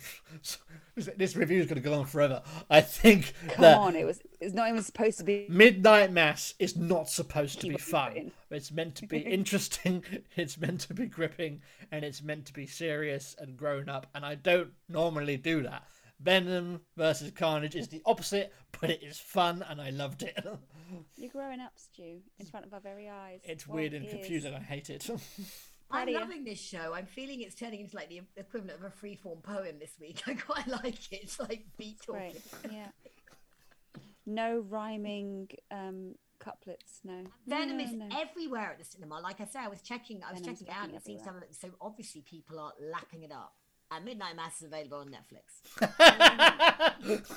<laughs> this review is going to go on forever. I think Come on, it was it's not even supposed to be. Midnight Mass is not supposed to be fun. It's meant to be <laughs> interesting. It's meant to be gripping, and it's meant to be serious and grown up. And I don't normally do that. Venom versus Carnage is the opposite, but it is fun, and I loved it. <laughs> You're growing up, Stu, in front of our very eyes. it's Well, weird and it is. confusing. I hate it. <laughs> I'm loving this show. I'm feeling it's turning into like the equivalent of a freeform poem this week. <laughs> I quite like it. It's like beat talking. Yeah. No rhyming um, couplets, no. Venom no, is no. everywhere at the cinema. Like I say, I was checking. I was Venom's checking out. And fucking it seems to have, everywhere. so obviously people are lapping it up. And Midnight Mass is available on Netflix. <laughs>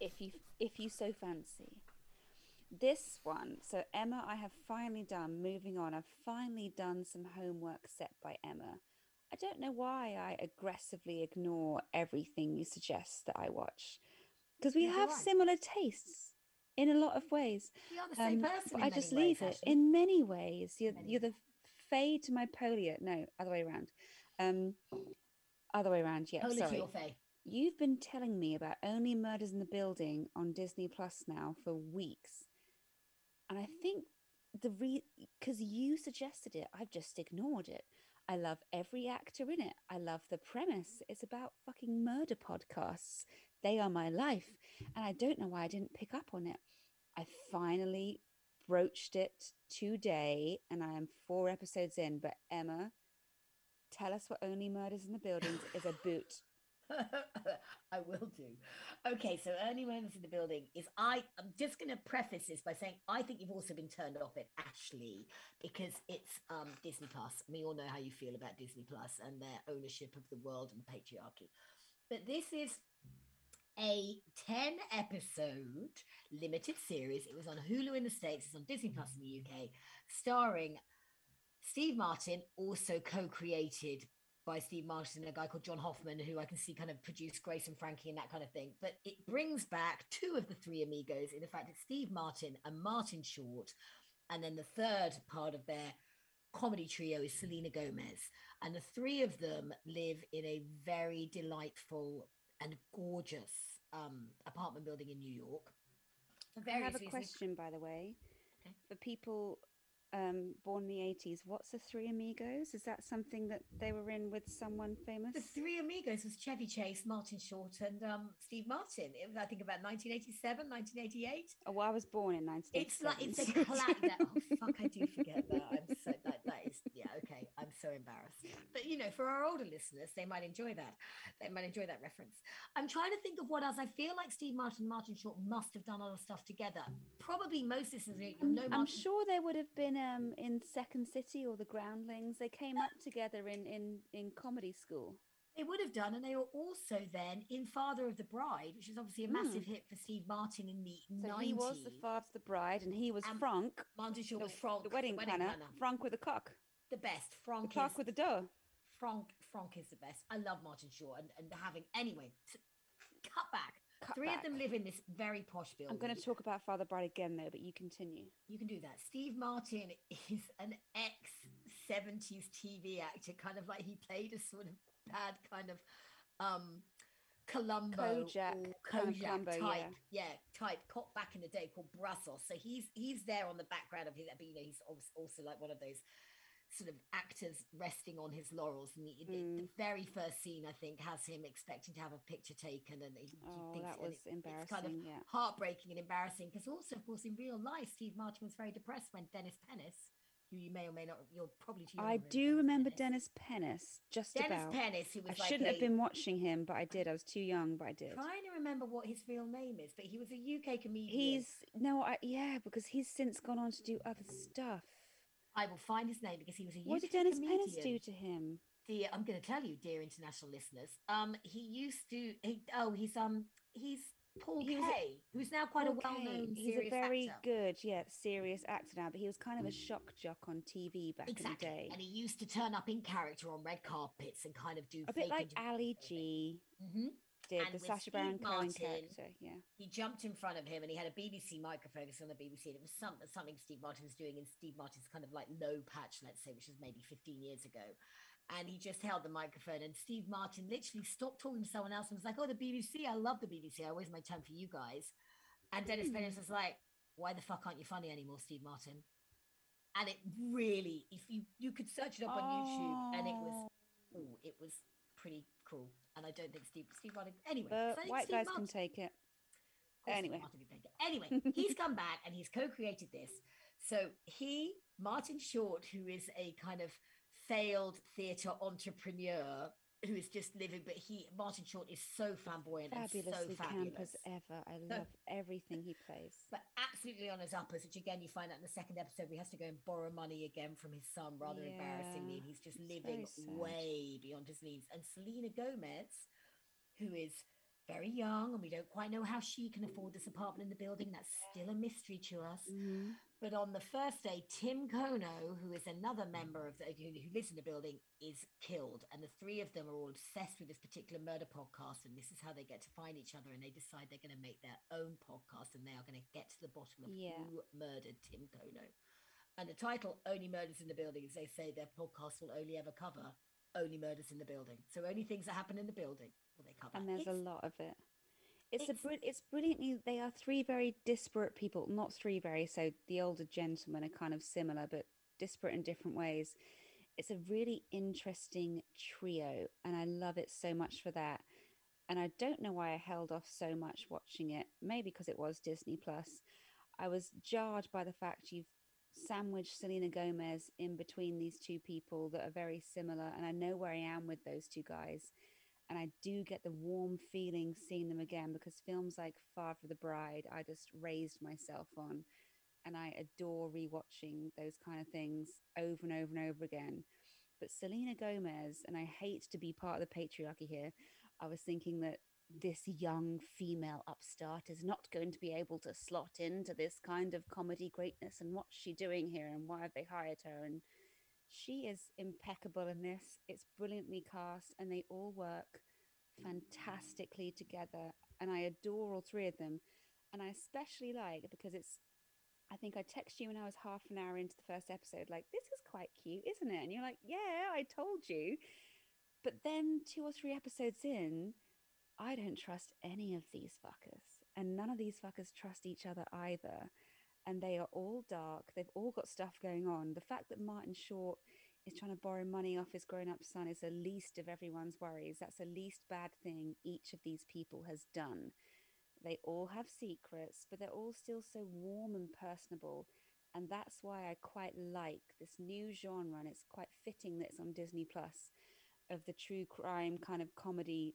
if you if you so fancy. This one, so Emma, I have finally done. Moving on, I've finally done some homework set by Emma. I don't know why I aggressively ignore everything you suggest that I watch, because we Neither have similar tastes in a lot of ways. We are the same Um, person. but in I many just ways, leave it actually. in many ways. You're Many. you're the fade to my polio. No, other way around. Um, other way around. Yeah, Holy sorry. You've been telling me about Only Murders in the Building on Disney Plus now for weeks. And I think the re because you suggested it, I've just ignored it. I love every actor in it. I love the premise. It's about fucking murder podcasts. They are my life. And I don't know why I didn't pick up on it. I finally broached it today and I am four episodes in. But Emma, tell us what Only Murders in the Buildings is a boot. <laughs> I will do. Okay, so Only Murders in the building is I. I'm just going to preface this by saying I think you've also been turned off it, Ashley, because it's um, Disney Plus. We all know how you feel about Disney Plus and their ownership of the world and patriarchy. But this is a 10 episode limited series. It was on Hulu in the States, it's on Disney Plus in the UK, starring Steve Martin, also co created by Steve Martin, and a guy called John Hoffman, who I can see kind of produced Grace and Frankie and that kind of thing. But it brings back two of the three amigos. In the fact, it's Steve Martin and Martin Short. And then the third part of their comedy trio is Selena Gomez. And the three of them live in a very delightful and gorgeous um, apartment building in New York. I have a reasons. question, by the way, Okay. for people um, born in the eighties. What's the Three Amigos? Is that something that they were in with someone famous? The three amigos was Chevy Chase, Martin Short, and um, Steve Martin. It was, I think, about 1987, 1988. Oh, well, I was born in nineteen. It's like it's a collab. Oh fuck, I do forget that. I'm so <laughs> is yeah okay. I'm so embarrassed. But you know, for our older listeners, they might enjoy that. They might enjoy that reference. I'm trying to think of what else. I feel like Steve Martin, and Martin Short must have done other stuff together. Probably most listeners know. I'm Martin- sure they would have been um, in Second City or The Groundlings. They came up together in in in comedy school. They would have done, and they were also then in Father of the Bride, which is obviously a massive hit for Steve Martin in the Hmm. So 90s. he was the father of the bride, and he was Um, Frank, Martin Short was Frank, the wedding, planner. Frank with a cock, the best. the Frank cock with the dough. Frank. Frank is the best. I love Martin Short, and, and having anyway. t- cut back. Cut Three back. of them live in this very posh building. I'm going to talk about Father Bride again, though, but you continue. You can do that. Steve Martin is an ex 70s TV actor, kind of like he played a sort of bad kind of um Columbo Kojak, or Kojak Columbo, type, yeah. type cop back in the day called Brazzos. So he's he's there on the background of his, but you know he's also like one of those sort of actors resting on his laurels. And the, the- the Mm. very first scene, I think, has him expecting to have a picture taken, and he, he Oh, thinks that was it- It's kind of. Yeah. heartbreaking and embarrassing because also of course in real life steve martin was very depressed when dennis pennis who you may or may not you're probably too young I do remember Dennis Dennis Pennis, just Dennis about. Pennis, who was I like shouldn't a, have been watching him, but I did. I was too young, but I did. trying to remember what his real name is, but he was a UK comedian. He's no, I yeah, because he's since gone on to do other stuff. I will find his name because he was a What UK did Dennis comedian. Pennis do to him? Dear, I'm going to tell you, dear international listeners. Um, he used to. He, oh, he's um, he's Paul He a- Kaye, who's now quite a well-known He's a very actor. good, yeah, serious actor now, but he was kind of a shock jock on TV back Exactly, in the day. and he used to turn up in character on red carpets and kind of do A bit like Ali G hmm did, And the Sacha Baron Cohen character. Yeah. he jumped in front of him and he had a BBC microphone. On the BBC. And it was some, something Steve Martin was doing in Steve Martin's kind of like low patch, let's say, which was maybe 15 years ago. And he just held the microphone. And Steve Martin literally stopped talking to someone else and was like, "Oh, the BBC! I love the BBC. I waste my time for you guys." And Dennis Hmm. Pennis was like, "Why the fuck aren't you funny anymore, Steve Martin?" And it really, if you you could search it up on YouTube, and it was, oh, it was pretty cool. And I don't think Steve Steve Martin. Anyway, But so white Steve guys Martin- can take it. Anyway. Martin can take it. Anyway, <laughs> he's come back and he's co-created this. So he, Martin Short, who is a kind of failed theatre entrepreneur who is just living, but he Martin Short is so flamboyant Fabulously and so camp fabulous. as ever. I love everything he plays. <laughs> But absolutely on his uppers, which again you find out in the second episode, where he has to go and borrow money again from his son, rather embarrassingly, and he's just it's living way beyond his means. And Selena Gomez, who is very young, and we don't quite know how she can afford this apartment in the building. That's still a mystery to us. Mhm. But on the first day, Tim Kono, who is another member of the who, who lives in the building, is killed, and the three of them are all obsessed with this particular murder podcast, and this is how they get to find each other, and they decide they're going to make their own podcast, and they are going to get to the bottom of Yeah. who murdered Tim Kono. And the title "Only Murders in the Building" is they say their podcast will only ever cover only murders in the building, so only things that happen in the building will they cover. and there's a lot of it. It's a it's- br- it's brilliantly. They are three very disparate people. Not three very. So the older gentlemen are kind of similar, but disparate in different ways. It's a really interesting trio, and I love it so much for that. And I don't know why I held off so much watching it. Maybe because it was Disney Plus. I was jarred by the fact you've sandwiched Selena Gomez in between these two people that are very similar, and I know where I am with those two guys and I do get the warm feeling seeing them again because films like Father of the Bride, I just raised myself on, and I adore rewatching those kind of things over and over and over again. But Selena Gomez, and I hate to be part of the patriarchy here, I was thinking that this young female upstart is not going to be able to slot into this kind of comedy greatness. And what's she doing here? And why have they hired her? And she is impeccable in this. It's brilliantly cast, and they all work fantastically together. And I adore all three of them. And I especially like because it's. I think I texted you when I was half an hour into the first episode, like, this is quite cute, isn't it? And you're like, yeah, I told you. But then two or three episodes in, I don't trust any of these fuckers. And none of these fuckers trust each other either. And they are all dark. They've all got stuff going on. The fact that Martin Short is trying to borrow money off his grown up son is the least of everyone's worries. That's the least bad thing each of these people has done. They all have secrets, but they're all still so warm and personable. And that's why I quite like this new genre. And it's quite fitting that it's on Disney Plus of the true crime kind of comedy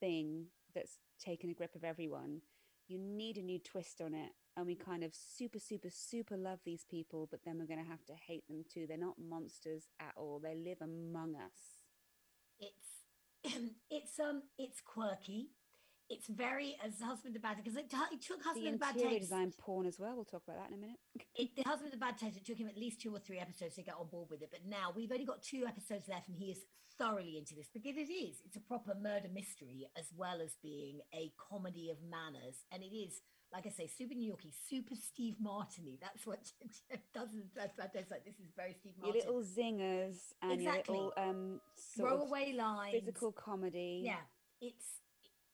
thing that's taken a grip of everyone. You need a new twist on it. And we kind of super, super, super love these people, but then we're going to have to hate them too. They're not monsters at all. They live among us. it's <clears throat> it's um it's quirky. It's very as husband to bad because it, it took The husband to bad interior taste. design porn as well. We'll talk about that in a minute. <laughs> It, the husband to bad taste. It took him at least two or three episodes to get on board with it. But now we've only got two episodes left, and he is thoroughly into this because it is. It's a proper murder mystery as well as being a comedy of manners, and it is. Like I say, super New Yorkie, super Steve Martini. That's what <laughs> Jeff does. in Bad Bad Like this is very Steve Martin. Your little zingers and Exactly. your little um, Throwaway lines. physical comedy. yeah it's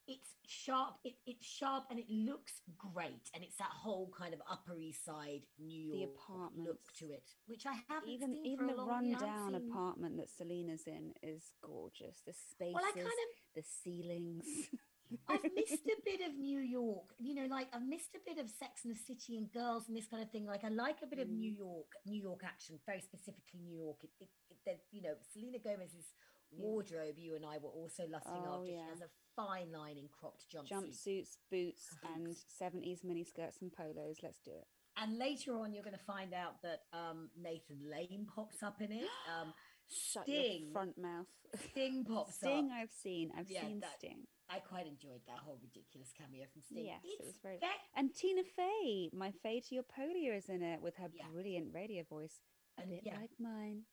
it's sharp it, it's sharp and it looks great and it's that whole kind of upper east side new york apartment look to it which i haven't Even seen even for a the long, you know, I rundown seen- apartment that Selena's in is gorgeous. The spaces, well kind of the ceilings. <laughs> I've <laughs> missed a bit of New York, you know, like I've missed a bit of Sex and the City and Girls and this kind of thing. Like I like a bit of Mm. New York, New York action, very specifically New York. It, it, it, that, you know, Selena Gomez's wardrobe, you and I were also lusting Oh, after. yeah. She has a fine line in cropped jumpsuits. Jumpsuits, boots, Boots. and seventies miniskirts and polos. Let's do it. And later on, you're going to find out that um, Nathan Lane pops up in it. <gasps> Um, Shut Sting, front mouth. Sting pops <laughs> Sting, up. I've seen. I've Yeah, seen that- Sting. I quite enjoyed that whole ridiculous cameo from Steve. Yes, it was very- ve- And Tina Fey, my Fay to your Polia, is in it with her Yeah. brilliant radio voice. A And bit yeah. like mine.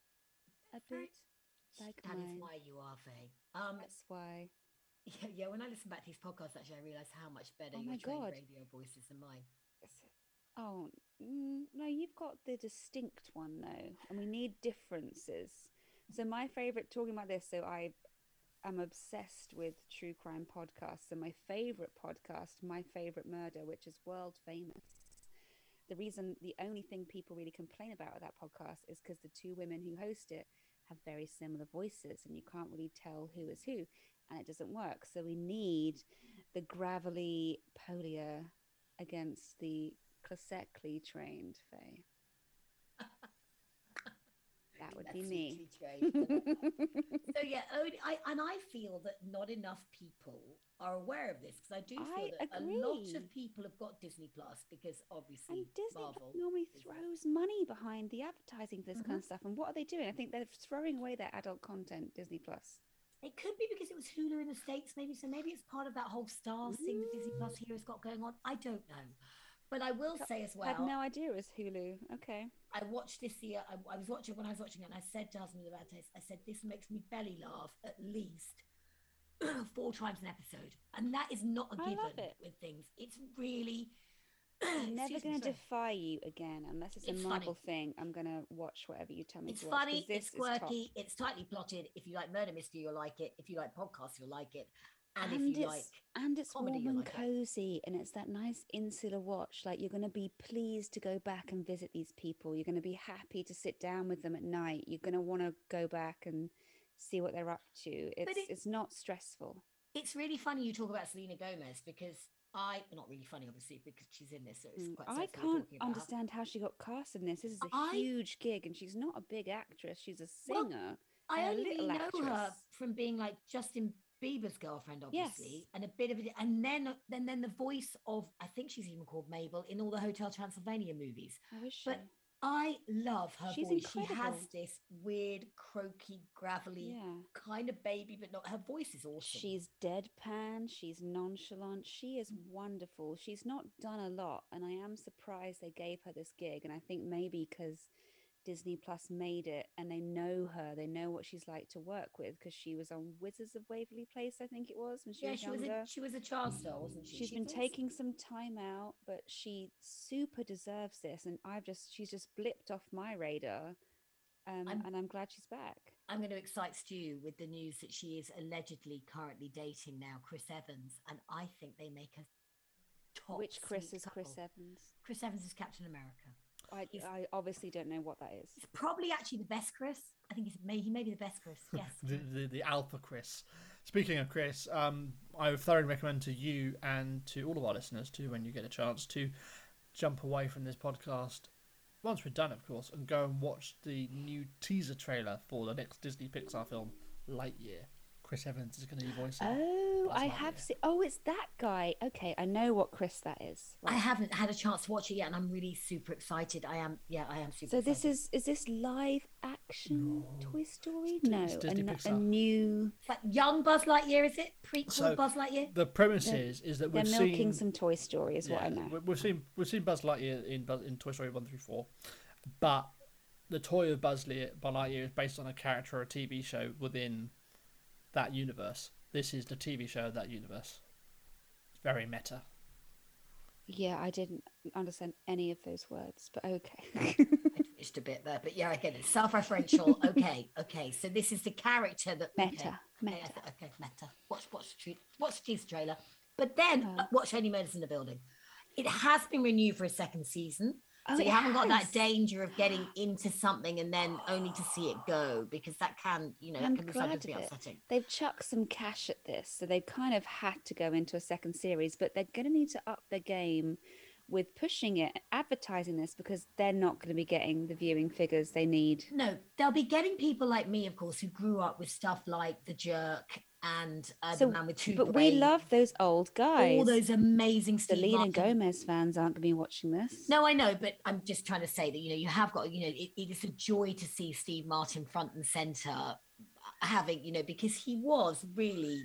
A bit like That mine. That is why you are Faye. Um, That's why. <laughs> yeah, yeah, when I listen back to these podcasts, actually, I realise how much better Oh your trained radio voice is than mine. Oh mm, no, you've got the distinct one though, and we need differences. So my favorite talking about this. So I am obsessed with true crime podcasts. And my favorite podcast, my favorite murder, which is world famous. The reason, the only thing people really complain about with that podcast is because the two women who host it have very similar voices, and you can't really tell who is who, and it doesn't work. So we need the gravelly Polia against the classically trained Faye. Would be me. so yeah, only, I and I feel that not enough people are aware of this because I do feel I that a lot of people have got Disney Plus because obviously And Disney Marvel normally throws money behind the advertising for this Mm-hmm. kind of stuff. And what are they doing? I think they're throwing away their adult content, Disney Plus. It could be because it was Hulu in the States, maybe. So maybe it's part of that whole Stars thing that Disney Plus here has got going on. I don't know. But I will say as well, I had no idea it was Hulu. Okay. I watched this year. I, I was watching when I was watching it, and I said to husband about it. I said this makes me belly laugh at least <clears throat> four times an episode, and that is not a given with things. It's really <clears throat> I'm never going to defy you again unless it's, It's a. Marvel thing. I'm going to watch whatever you tell me It's to watch. funny, it's quirky, it's tightly plotted. If you like murder mystery, you'll like it. If you like podcasts, you'll like it. And, and if you it's like, and it's comedy, warm and like it. cozy, and it's that nice insular watch. Like you're going to be pleased to go back and visit these people. You're going to be happy to sit down with them at night. You're going to want to go back and see what they're up to. It's it- it's not stressful. it's really funny you talk about Selena Gomez because I, not really funny, obviously, because she's in this. So it's Mm, quite I can't talking about her. understand how she got cast in this. This is a I- huge gig, and she's not a big actress. She's a Well, singer. I only know her from being like Justin Bieber's girlfriend, obviously, Yes. and a bit of it, and then then then the voice of I think she's even called Mabel in all the Hotel Transylvania movies. She? But I love her She's voice. She has this weird, croaky, gravelly yeah. kind of baby, but not her voice is awesome. She's deadpan. She's nonchalant. She is mm. wonderful. She's not done a lot, and I am surprised they gave her this gig. And I think maybe because Disney Plus made it, and they know her, they know what she's like to work with because she was on Wizards of Waverly Place, I think it was when she yeah, was she was younger. a she was a child star, wasn't she? She's She been was- taking some time out, but she super deserves this, and I've just she's just blipped off my radar, um, I'm- and I'm glad she's back. I'm going to excite Stu with the news that she is allegedly currently dating now Chris Evans, and I think they make a top. Which Chris is Chris. Evans? Chris Evans is Captain America. I, I obviously don't know what that is. It's probably actually the best Chris. I think he's may he may be the best Chris. Yes. <laughs> the, the, the alpha Chris. Speaking of Chris, um, I would thoroughly recommend to you and to all of our listeners too, when you get a chance to jump away from this podcast, once we're done, of course, and go and watch the new teaser trailer for the next Disney Pixar film, Lightyear. Chris Evans is going to be voicing. Oh, I have seen. Oh, it's that guy. Okay, I know what Chris that is. I haven't had a chance to watch it yet, and I'm really super excited. I am. Yeah, I am super. So this excited. is is this live action Toy Story? It's No, Dis- a, Disney n- a Pixar. new. It's like young Buzz Lightyear, is it? Prequel So- Buzz Lightyear. The premise They're- is is that we're we've milking seen some Toy Story, is what I know. we- We've seen we've seen Buzz Lightyear in Buzz, in Toy Story one through four, but the toy of Buzz Lightyear is based on a character or a TV show within that universe. This is the TV show of that universe. It's very meta. Yeah, I didn't understand any of those words, but okay. <laughs> I finished a bit there, but yeah, I get it. Self-referential. <laughs> okay, okay. So this is the character that okay, Meta, Okay, meta. I th- okay, meta. Watch, watch, the tre- watch the teaser trailer, but then Oh. uh, watch Only Murders in the Building. It has been renewed for a second season, Oh, so you haven't got that danger of getting into something and then only to see it go because that can, you know, that I'm can be glad sometimes be upsetting. They've chucked some cash at this, so they've kind of had to go into a second series, but they're going to need to up their game with pushing it, advertising this, because they're not going to be getting the viewing figures they need. No, they'll be getting people like me, of course, who grew up with stuff like The Jerk and uh, So, The Man with Two but we love those old guys. all those amazing Steve Selena Martin Gomez fans aren't going to be watching this. No, I know, but I'm just trying to say that you know you have got you know it, it is a joy to see Steve Martin front and center having you know because he was really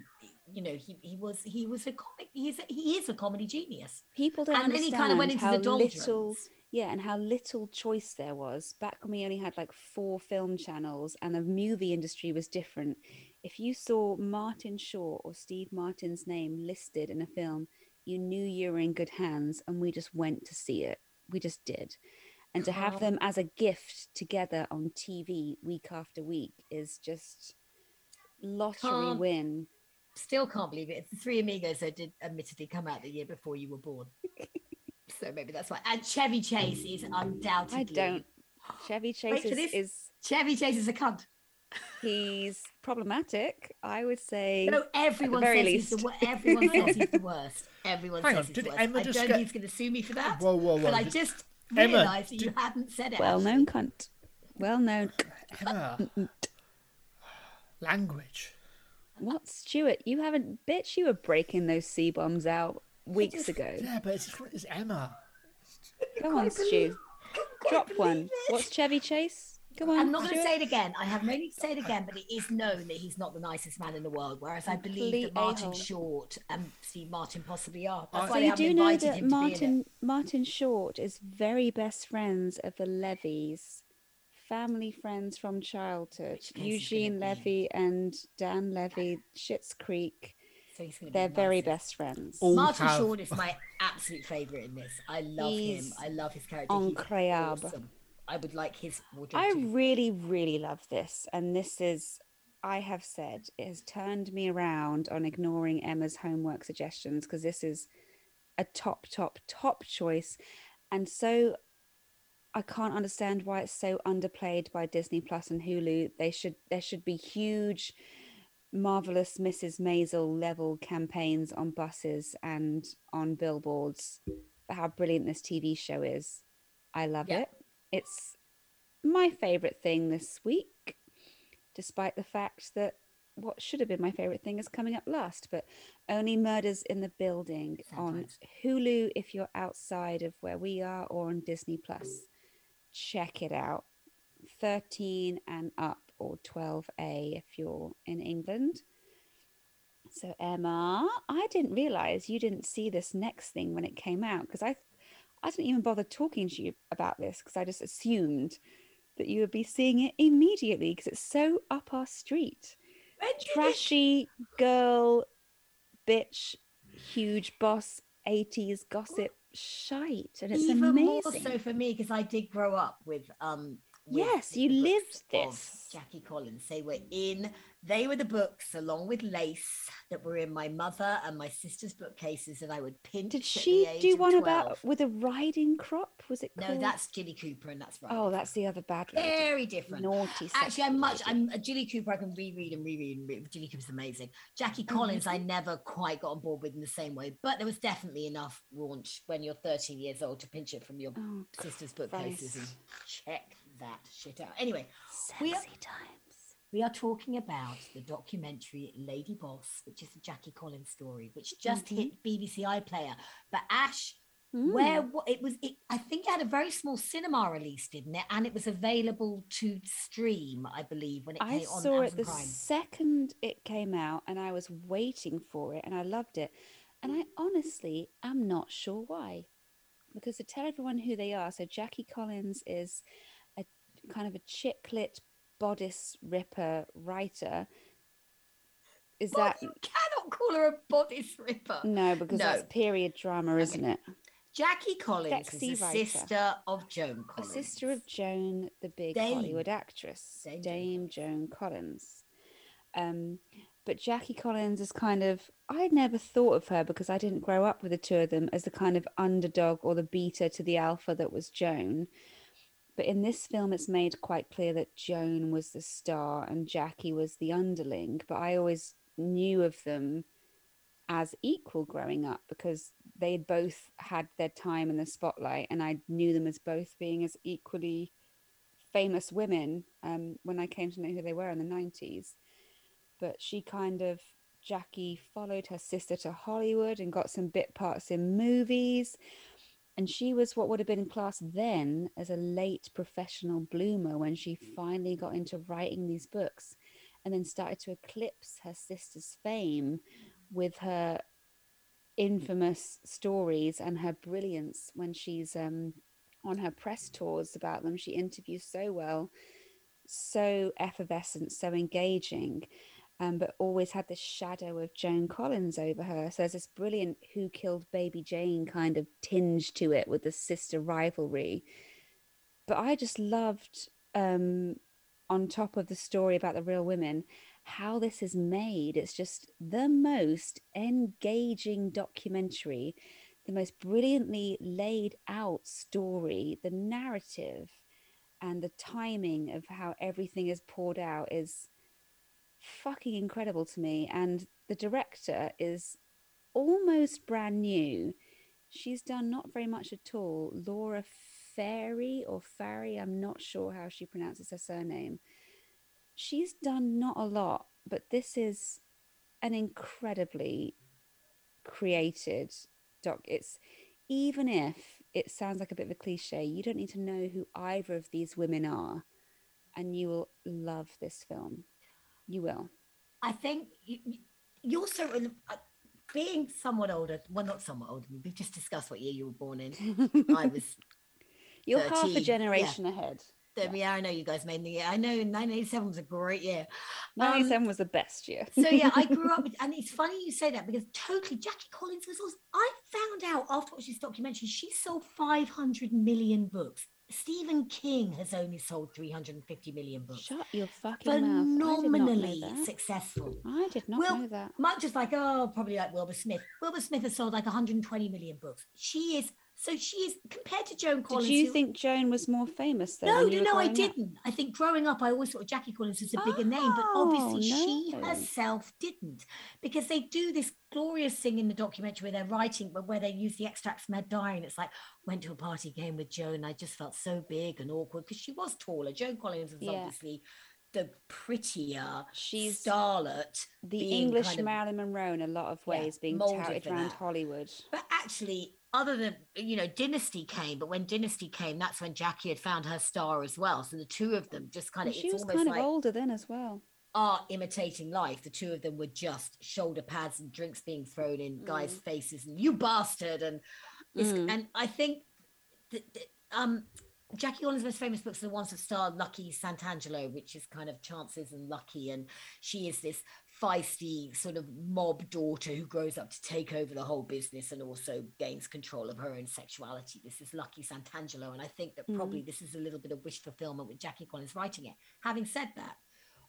you know he, he was he was a comic he's a, he is a comedy genius People don't and then he understand kind of went into how the doldrums. little, yeah, and how little choice there was back when we only had like four film channels, and the movie industry was different. If you saw Martin Short or Steve Martin's name listed in a film, you knew you were in good hands, and we just went to see it. We just did. And to have them as a gift together on TV week after week is just lottery Can't- win. Still can't believe it. The Three Amigos that did admittedly come out the year before you were born. <laughs> so maybe that's why. And Chevy Chase is undoubtedly. I don't. Chevy Chase is, is Chevy Chase is a cunt. He's problematic. I would say. No, everyone very says he's the least. wor- everyone says he's the worst. <laughs> Everyone Hang says on, he's did the worst. Emma I just don't get- think he's going to sue me for that. Whoa, whoa, whoa! but I just Emma, realised that you did- hadn't said it. Well known cunt. Well known. <sighs> Emma. <sighs> Language. What, Stuart? You haven't. Bitch, you were breaking those C bombs out weeks ago. Yeah, but it's, it's Emma. Go on, Stu. Drop one. What's Chevy Chase? Come on. I'm not going to say it again. I have no need to say it again, but it is known that he's not the nicest man in the world. Whereas I believe that Martin a-hole. Short and Steve Martin possibly are. That's I- why So you do know that him to be in it. Martin Martin Short is very best friends of the Levies, family friends from childhood. Which case he's Eugene Levy and Dan Levy, Schitt's Creek. So he's gonna They're the very nicest. best friends. All Martin have- Short is my absolute favourite in this. I love He's him. I love his character. He's incroyable. awesome. I would like his wardrobe. I too. really, really love this, and this is. I have said it has turned me around on ignoring Emma's homework suggestions because this is a top, top, top choice, and so I can't understand why it's so underplayed by Disney Plus and Hulu. They should there should be huge, marvelous Mrs. Maisel level campaigns on buses and on billboards for how brilliant this TV show is. I love Yeah. it. It's my favorite thing this week, despite the fact that what should have been my favorite thing is coming up last. But only Murders in the Building on Hulu if you're outside of where we are, or on Disney Plus. Check it out. 13 and up, or 12A if you're in England. So, Emma, I didn't realize you didn't see this next thing when it came out because I, I didn't even bother talking to you about this because I just assumed that you would be seeing it immediately because it's so up our street. Trashy girl, bitch, huge boss, 80s gossip shite. And it's Even amazing. more so for me because I did grow up with um. with Yes, you lived this. Jackie Collins. They were in. They were the books along with Lace that were in my mother and my sister's bookcases, that I would pinch. Did at she the age do one 12. about with a riding crop? Was it No, called? that's Jilly Cooper, and that's right. Oh, that's the other bad lady. very different. Naughty. Actually, I'm much. lady. I'm a Jilly Cooper. I can reread and reread and read. Jilly Cooper's amazing. Jackie Mm-hmm. Collins, I never quite got on board with in the same way, but there was definitely enough raunch when you're 13 years old to pinch it from your Oh, sister's bookcases and check that shit out. Anyway, we sexy are- times. We are talking about the documentary Lady Boss, which is a Jackie Collins story, which just Mhm. hit BBC iPlayer. But Ash, Mm. where it was, it, I think it had a very small cinema release, didn't it? And it was available to stream, I believe, when it I came on saw it the Prime. second it came out, and I was waiting for it, and I loved it. And I honestly am not sure why, because to tell everyone who they are, so Jackie Collins is a kind of a chick lit bodice ripper writer. Is Well, that you cannot call her a bodice ripper. no? Because that's period drama, isn't it? Jackie Collins Sexy is the writer. sister of Joan A sister of Joan, the big Dame. Hollywood actress, Dame Dame, Joan Joan Collins. Um, but Jackie Collins is kind of, I never thought of her because I didn't grow up with the two of them as the kind of underdog or the beta to the alpha that was Joan. But in this film, it's made quite clear that Joan was the star and Jackie was the underling. But I always knew of them as equal growing up because they both had their time in the spotlight and I knew them as both being as equally famous women um, when I came to know who they were in the 90s. But she kind of, Jackie followed her sister to Hollywood and got some bit parts in movies. And she was what would have been classed then as a late professional bloomer when she finally got into writing these books and then started to eclipse her sister's fame with her infamous stories and her brilliance when she's um, on her press tours about them. She interviews so well, so effervescent, so engaging, um, but always had this shadow of Joan Collins over her. So there's this brilliant Who Killed Baby Jane kind of tinge to it with the sister rivalry. but I just loved, um, on top of the story about the real women, how this is made. It's just the most engaging documentary, the most brilliantly laid out story, the narrative and the timing of how everything is poured out is fucking incredible to me. And the director is almost brand new. She's done not very much at all. Laura Fairy or Fairy, I'm not sure how she pronounces her surname. She's done not a lot, but this is an incredibly created doc. It's even if it sounds like a bit of a cliche, you don't need to know who either of these women are, and you will love this film. You will. I think you, you also uh, being somewhat older. Well, not somewhat older. We've just discussed what year you were born in. <laughs> I was. You're half a 13, generation ahead. The, yeah. I know you guys made the year. I know 1987 was a great year. Um, was the best year. so yeah, I grew up <laughs> with, and it's funny you say that because totally Jackie Collins was also, I found out after watching this documentary, she sold 500 million books. Stephen King has only sold 350 million books. Shut your fucking mouth. Not know Phenomenally successful. I did not Will- know that. Much just like, oh, probably like Wilbur Smith. Wilbur Smith has sold like 120 million books. She is, so she is, compared to Joan Collins. Did you who- think Joan was more famous though? no, no, no, I didn't. I think growing up, I always thought Jackie Collins was a bigger name, but oh, obviously Oh, she herself didn't, because they do this glorious thing in the documentary where they're writing, but where they use the extracts from her diary, and it's like went to a party game with Joan. I just felt so big and awkward because she was taller. Joan Collins was Yeah. obviously the prettier She's starlet, the English kind of- Marilyn Monroe in a lot of Yeah, ways, being touted around. Hollywood. But actually, other than you know, Dynasty came. But when Dynasty came, that's when Jackie had found her star as well. So the two of them just kind of she it's was almost kind like older then as well. are imitating life. The two of them were just shoulder pads and drinks being thrown in guys' faces and you bastard and Mm. and I think that, that, um Jackie Collins' most famous books are the ones that star Lucky Santangelo, which is kind of Chances and Lucky, and she is this feisty sort of mob daughter who grows up to take over the whole business and also gains control of her own sexuality. This is Lucky Santangelo, and I think that hmm. probably this is a little bit of wish fulfillment with Jackie Collins writing it. Having said that,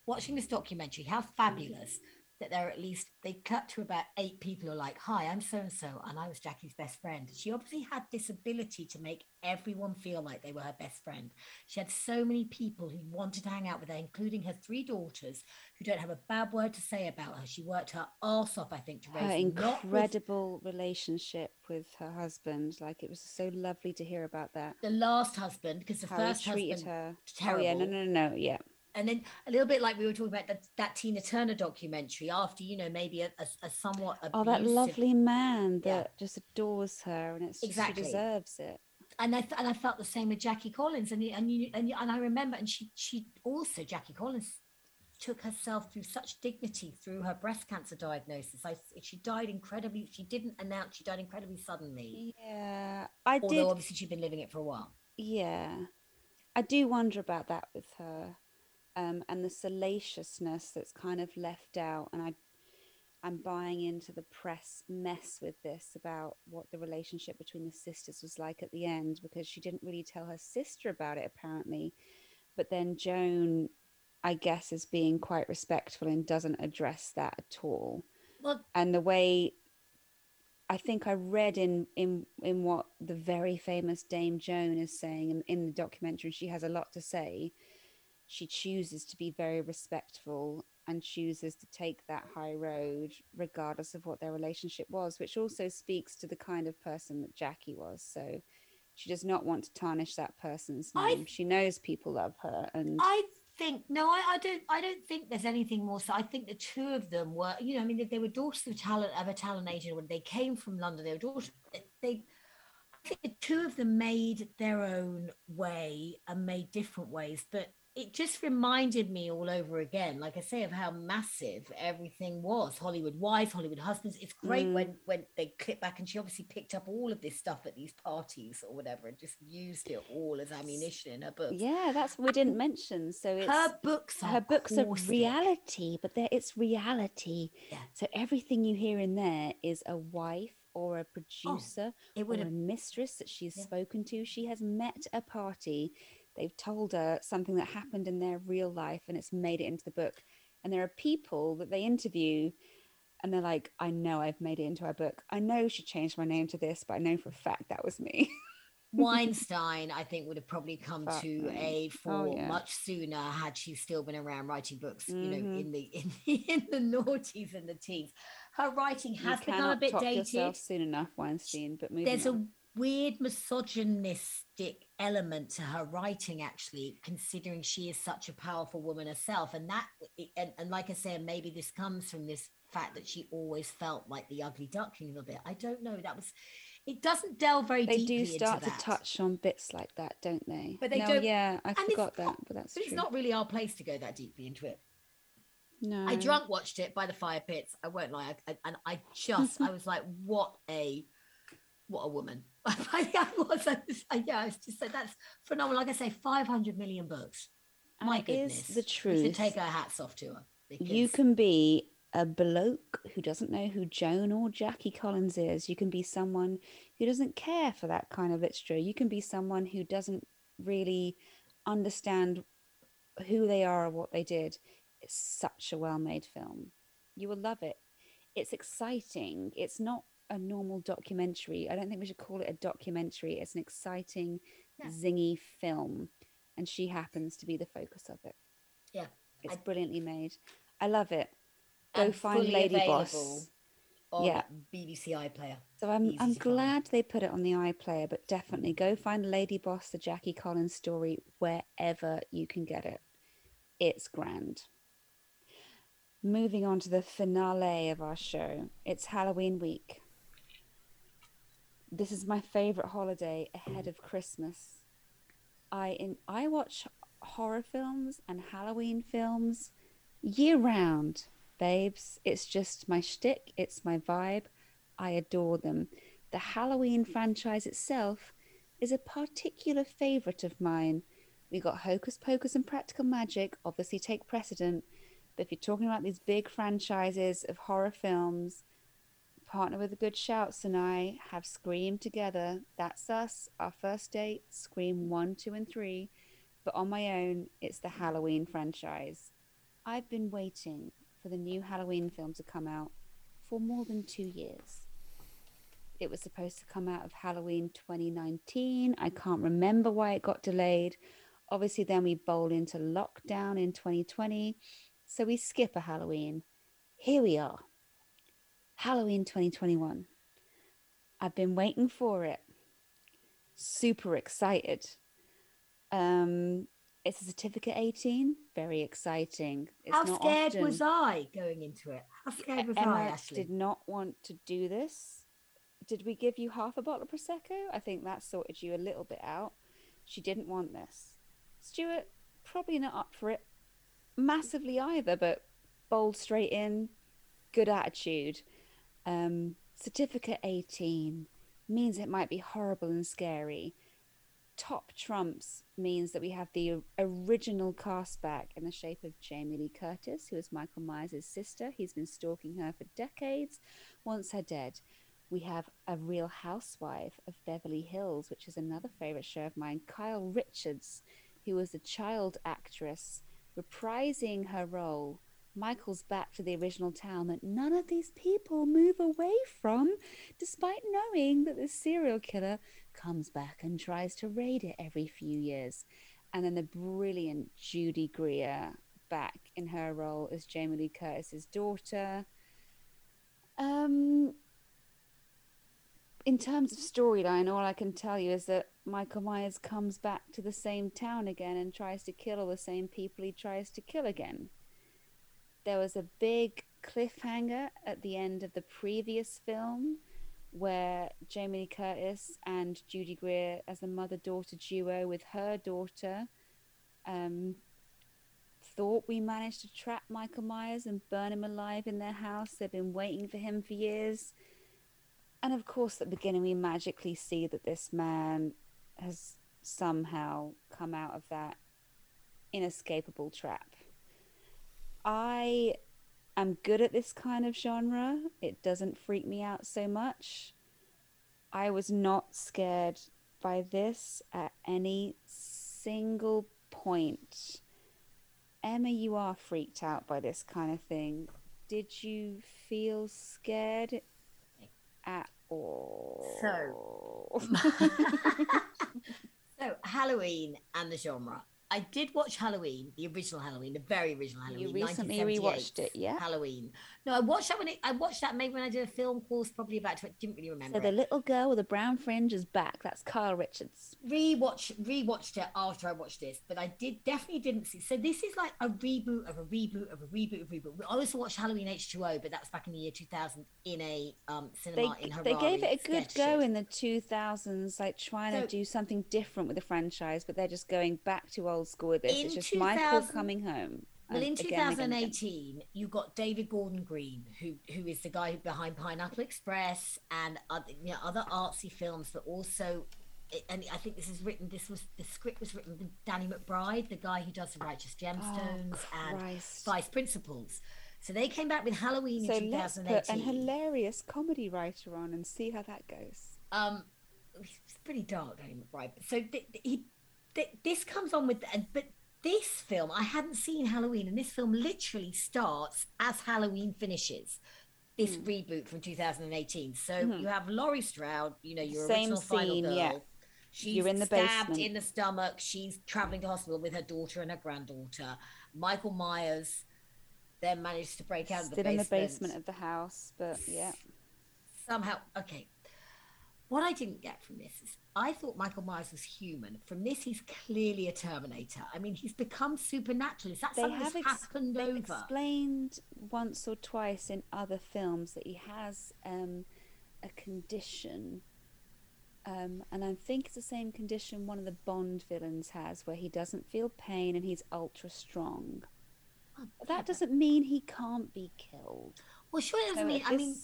watching this documentary, how fabulous that there are at least they cut to about eight people who are like, "Hi, I'm so and so, and I was Jackie's best friend." She obviously had this ability to make everyone feel like they were her best friend. She had so many people who wanted to hang out with her, including her three daughters, who don't have a bad word to say about her. She worked her arse off, I think, to raise Her not with incredible relationship with her husband. Like it was so lovely to hear about that. the last husband because the How first he treated husband her. terrible. Oh yeah, no, no, no, no, yeah. And then a little bit like we were talking about that, that Tina Turner documentary after you know maybe a, a, a somewhat Oh, that lovely man Yeah. that just adores her, and it's just, Exactly. she deserves it. and I th- and I felt the same with Jackie Collins and and you, and and I remember and she she also Jackie Collins took herself through such dignity through her breast cancer diagnosis. I she died incredibly. She didn't announce she died incredibly suddenly. Yeah, I Although did. obviously she'd been living it for a while. Yeah, I do wonder about that with her, um, and the salaciousness that's kind of left out. And I, I'm buying into the press mess with this about what the relationship between the sisters was like at the end because she didn't really tell her sister about it apparently, but then Joan, I guess, is being quite respectful and doesn't address that at all. Well, and the way I think I read in in in what the very famous Dame Joan is saying in, in the documentary, she has a lot to say. She chooses to be very respectful and chooses to take that high road regardless of what their relationship was, which also speaks to the kind of person that Jackie was. So she does not want to tarnish that person's I- name. She knows people love her and I think no, I, I don't. I don't think there's anything more. So I think the two of them were, you know, I mean, they, they were daughters of talent of a talent agent when they came from London. They were daughters. They, I think the two of them made their own way and made different ways, but it just reminded me all over again, like I say, of how massive everything was. Hollywood wives, Hollywood husbands. It's great Mm. when when they clip back and she obviously picked up all of this stuff at these parties or whatever and just used it all as ammunition in her books yeah, that's we didn't mention. So it's her books are her books are reality, but there it's reality. Yeah. So everything you hear in there is a wife or a producer it or would a have mistress that she's Yeah. spoken to. She has met a party they've told her something that happened in their real life and it's made it into the book. And there are people that they interview and they're like, I know I've made it into our book. I know she changed my name to this, but I know for a fact that was me. <laughs> Weinstein, I think, would have probably come Fuck to me. a Oh, for yeah. much sooner had she still been around writing books. You know, Mhm. in the in <laughs> the in the noughties and the teens, her writing has become a bit dated. soon enough, Weinstein. But moving There's on. Weird misogynistic element to her writing, actually, considering she is such a powerful woman herself, and that and, and like I said, maybe this comes from this fact that she always felt like the ugly duckling a little bit. I don't know. That was. It doesn't delve very they do start to touch on bits like that, don't they? But they no, don't- Yeah, I forgot that, not- but that's But it's not really our place to go that deeply into it. no, I drunk watched it by the fire pits. I won't lie, I, and I just I was like, what a what a woman. <laughs> I was, yeah, I was just said that's phenomenal. Like I say, five hundred million books. My is goodness, the We should truth. take our hats off to her. You can be a bloke who doesn't know who Joan or Jackie Collins is. You can be someone who doesn't care for that kind of literature. You can be someone who doesn't really understand who they are or what they did. It's such a well made film. You will love it. It's exciting. It's not a normal documentary. I don't think we should call it a documentary. It's an exciting, Yeah. zingy film. And she happens to be the focus of it. Yeah, It's I- brilliantly made. I love it. Go find Lady Boss. on Yeah. BBC iPlayer. So I'm Easy I'm find. glad they put it on the iPlayer, but definitely go find Lady Boss, the Jackie Collins story, wherever you can get it. It's grand. Moving on to the finale of our show. It's Halloween week. This is my favorite holiday ahead of Christmas. I in I watch horror films and Halloween films year round, babes. It's just my shtick. It's my vibe. I adore them. The Halloween franchise itself is a particular favorite of mine. We got Hocus Pocus and Practical Magic, obviously take precedent. But if you're talking about these big franchises of horror films, partner with the good shouts and I have screamed together. That's us, our first date, Scream 1, 2, and 3. But on my own, it's the Halloween franchise. I've been waiting for the new Halloween film to come out for more than two years. It was supposed to come out of Halloween 2019. I can't remember why it got delayed. Obviously, then we bowl into lockdown in 2020. So we skip a Halloween. Here we are. Halloween 2021. I've been waiting for it. Super excited. Um, it's a certificate 18. Very exciting. It's How scared often- was I going into it? How scared was Emma I, Ashley? did not want to do this. Did we give you half a bottle of prosecco? I think that sorted you a little bit out. She didn't want this. Stuart probably not up for it massively either, but bold straight in, good attitude. Um, certificate 18 means it might be horrible and scary. Top trumps means that we have the original cast back in the shape of Jamie Lee Curtis, who is Michael Myers' sister. He's been stalking her for decades. Once her dead, we have a real housewife of Beverly Hills, which is another favorite show of mine, Kyle Richards, who was a child actress reprising her role. Michael's back to the original town that none of these people move away from, despite knowing that the serial killer comes back and tries to raid it every few years. And then the brilliant Judy Greer back in her role as Jamie Lee Curtis's daughter. Um, in terms of storyline, all I can tell you is that Michael Myers comes back to the same town again and tries to kill all the same people he tries to kill again. There was a big cliffhanger at the end of the previous film where Jamie Lee Curtis and Judy Greer, as a mother daughter duo with her daughter, um, thought we managed to trap Michael Myers and burn him alive in their house. They've been waiting for him for years. And of course, at the beginning, we magically see that this man has somehow come out of that inescapable trap. I am good at this kind of genre. It doesn't freak me out so much. I was not scared by this at any single point. Emma, you are freaked out by this kind of thing. Did you feel scared at all? So- <laughs> So Halloween and the genre. I did watch Halloween, the original Halloween, the very original Halloween. You recently 1978 rewatched it, yeah? Halloween. No, I watched that when it, I watched that maybe when I did a film course, probably about. I didn't really remember. so the it. little girl with the brown fringe is back. That's Carl Richards. rewatch rewatched it after I watched this, but I did definitely didn't see. So this is like a reboot of a reboot of a reboot of a reboot. I also watched Halloween H two O, but that was back in the year two thousand in a um They cinema in Harare. they gave it a good go shit. in the 2000s, like trying So- to do something different with the franchise, but they're just going back to old school with this. It's just Michael coming home. Well, in again and again again. 2018, you got David Gordon Green, who who is the guy behind Pineapple Express and other, you know, other artsy films, but also, and I think this is written. This was the script was written with Danny McBride, the guy who does the Righteous Gemstones and Oh, Christ. Vice Principals. So they came back with Halloween So in let's put 2018. an hilarious comedy writer on and see how that goes. um, it's pretty dark, Danny McBride. So th- th- he, th- this comes on with, and but this film I hadn't seen Halloween, and this film literally starts as Halloween finishes. This Hmm. reboot from 2018. So you have Laurie Strode, you know, your Mm-hmm. Same original final scene, girl. yeah. She's You're in the stabbed basement. in the stomach. She's traveling to hospital with her daughter and her granddaughter. Michael Myers then managed to break out of Still the in the basement of the house, but yeah. somehow okay what i didn't get from this is i thought michael myers was human from this he's clearly a terminator i mean he's become supernatural is that They something have that's ex- happened over explained once or twice in other films that he has um, a condition. Um, and I think it's the same condition one of the Bond villains has, where he doesn't feel pain and he's ultra strong. Oh, that doesn't mean he can't be killed. well sure it doesn't So mean i mean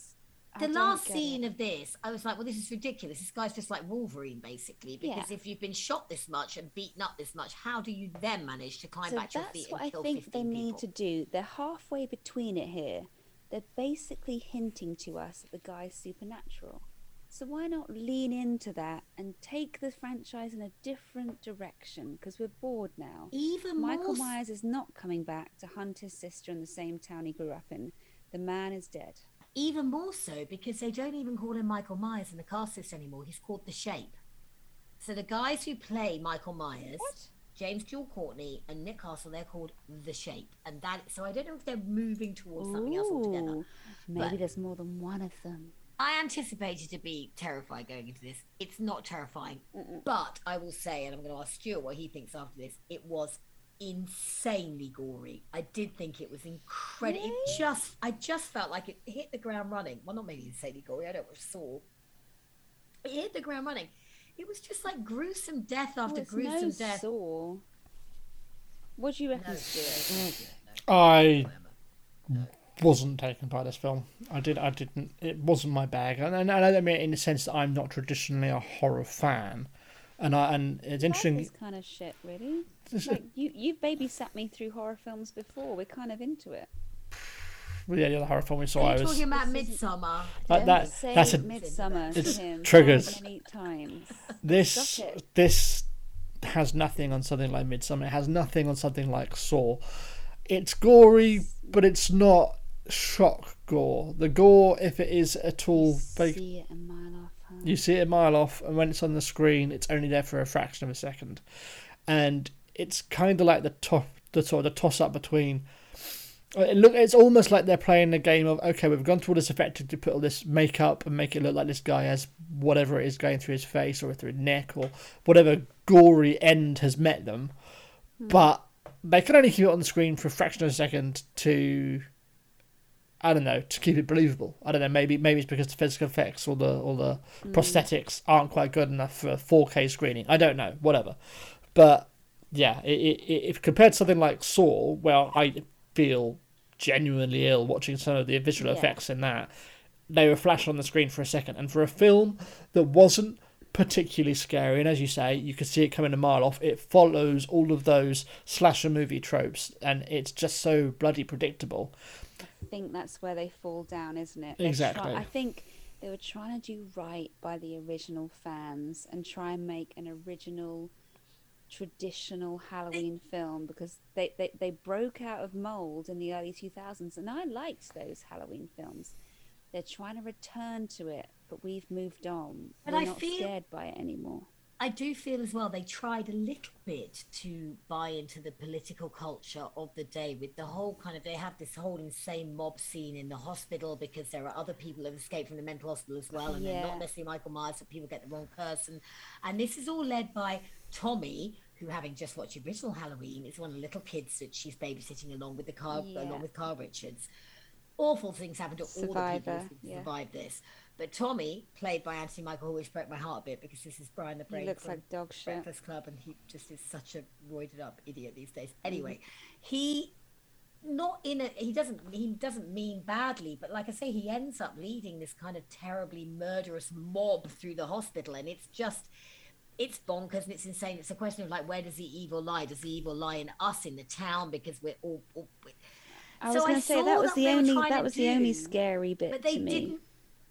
the last scene it. of this i was like well this is ridiculous this guy's just like wolverine basically because Yeah. if you've been shot this much and beaten up this much how do you then manage to climb So back to your that's feet what and I kill think they need to do. They're halfway between it here. They're basically hinting to us that the guy's supernatural. So why not lean into that and take the franchise in a different direction? Because we're bored now. even Michael Myers is not coming back to hunt his sister in the same town he grew up in. The man is dead. Even more so because they don't even call him Michael Myers in the cast list anymore. He's called The Shape. So the guys who play Michael Myers, What? James Jude Courtney and Nick Castle, they're called The Shape, and that. So I don't know if they're moving towards something else altogether. Maybe But- there's more than one of them. I anticipated to be terrified going into this. It's not terrifying, but I will say, and I'm going to ask Stuart what he thinks after this. It was insanely gory. I did think it was incredible. It just, I just felt like it hit the ground running. Well, not maybe insanely gory. I don't watch Saw. It hit the ground running. It was just like gruesome death after it's gruesome no death. Saw. What do you reckon, No, Stuart? I wasn't taken by this film. I did. I didn't. It wasn't my bag, and, and I don't mean it in the sense that I'm not traditionally a horror fan. And I and it's interesting. this kind of shit, really. Like you, you've babysat me through horror films before. We're kind of into it. yeah, the other horror film we saw. Are I was talking about Midsommar? Like that- that's a- midsummer to It's him triggers. many times. this. It. This has nothing on something like Midsommar. It has nothing on something like Saw. It's gory, but it's not shock gore. The gore, if it is at all, fake, See it a mile off. You see it a mile off, and when it's on the screen, it's only there for a fraction of a second, and it's kind of like the top, the sort of the toss up between. uh, It look, it's almost like they're playing the game of okay, we've gone through all this effect to put all this makeup and make it look like this guy has whatever it is going through his face or through his neck or whatever gory end has met them, but they can only keep it on the screen for a fraction of a second to I don't know to keep it believable. I don't know. Maybe maybe it's because the physical effects or the or the hmm. prosthetics aren't quite good enough for a 4K screening. I don't know. Whatever. But yeah, it, it, it, if compared to something like Saw, where I feel genuinely ill watching some of the visual Yeah. effects in that, they were flashed on the screen for a second. And for a film that wasn't particularly scary, and as you say, you could see it coming a mile off. It follows all of those slasher movie tropes, and it's just so bloody predictable. I think that's where they fall down, isn't it? They're Exactly. I think they were trying to do right by the original fans and try and make an original traditional Halloween film because they, they, they broke out of mold in the early 2000s, and I liked those Halloween films. They're trying to return to it, but we've moved on. But We're I not feel- scared by it anymore. I do feel as well they tried a little bit to buy into the political culture of the day with the whole kind of they have this whole insane mob scene in the hospital because there are other people who have escaped from the mental hospital as well and they're not necessarily Michael Myers so people get the wrong person and this is all led by Tommy who having just watched the original Halloween is one of the little kids that she's babysitting along with the car Yeah. along with Carl Richards awful things happen to all the people who yeah. survived this but Tommy played by Anthony Michael Hall which broke my heart a bit because this is Brian the He Brain looks from- like dog shit. Breakfast Club, and he just is such a roided up idiot these days. Mm-hmm. Anyway, he not in a he doesn't he doesn't mean badly, but like I say, he ends up leading this kind of terribly murderous mob through the hospital, and it's just it's bonkers and it's insane. It's a question of like where does the evil lie? Does the evil lie in us in the town because we're all. all I was So going to say that was the only that was the only scary bit but they to me. didn't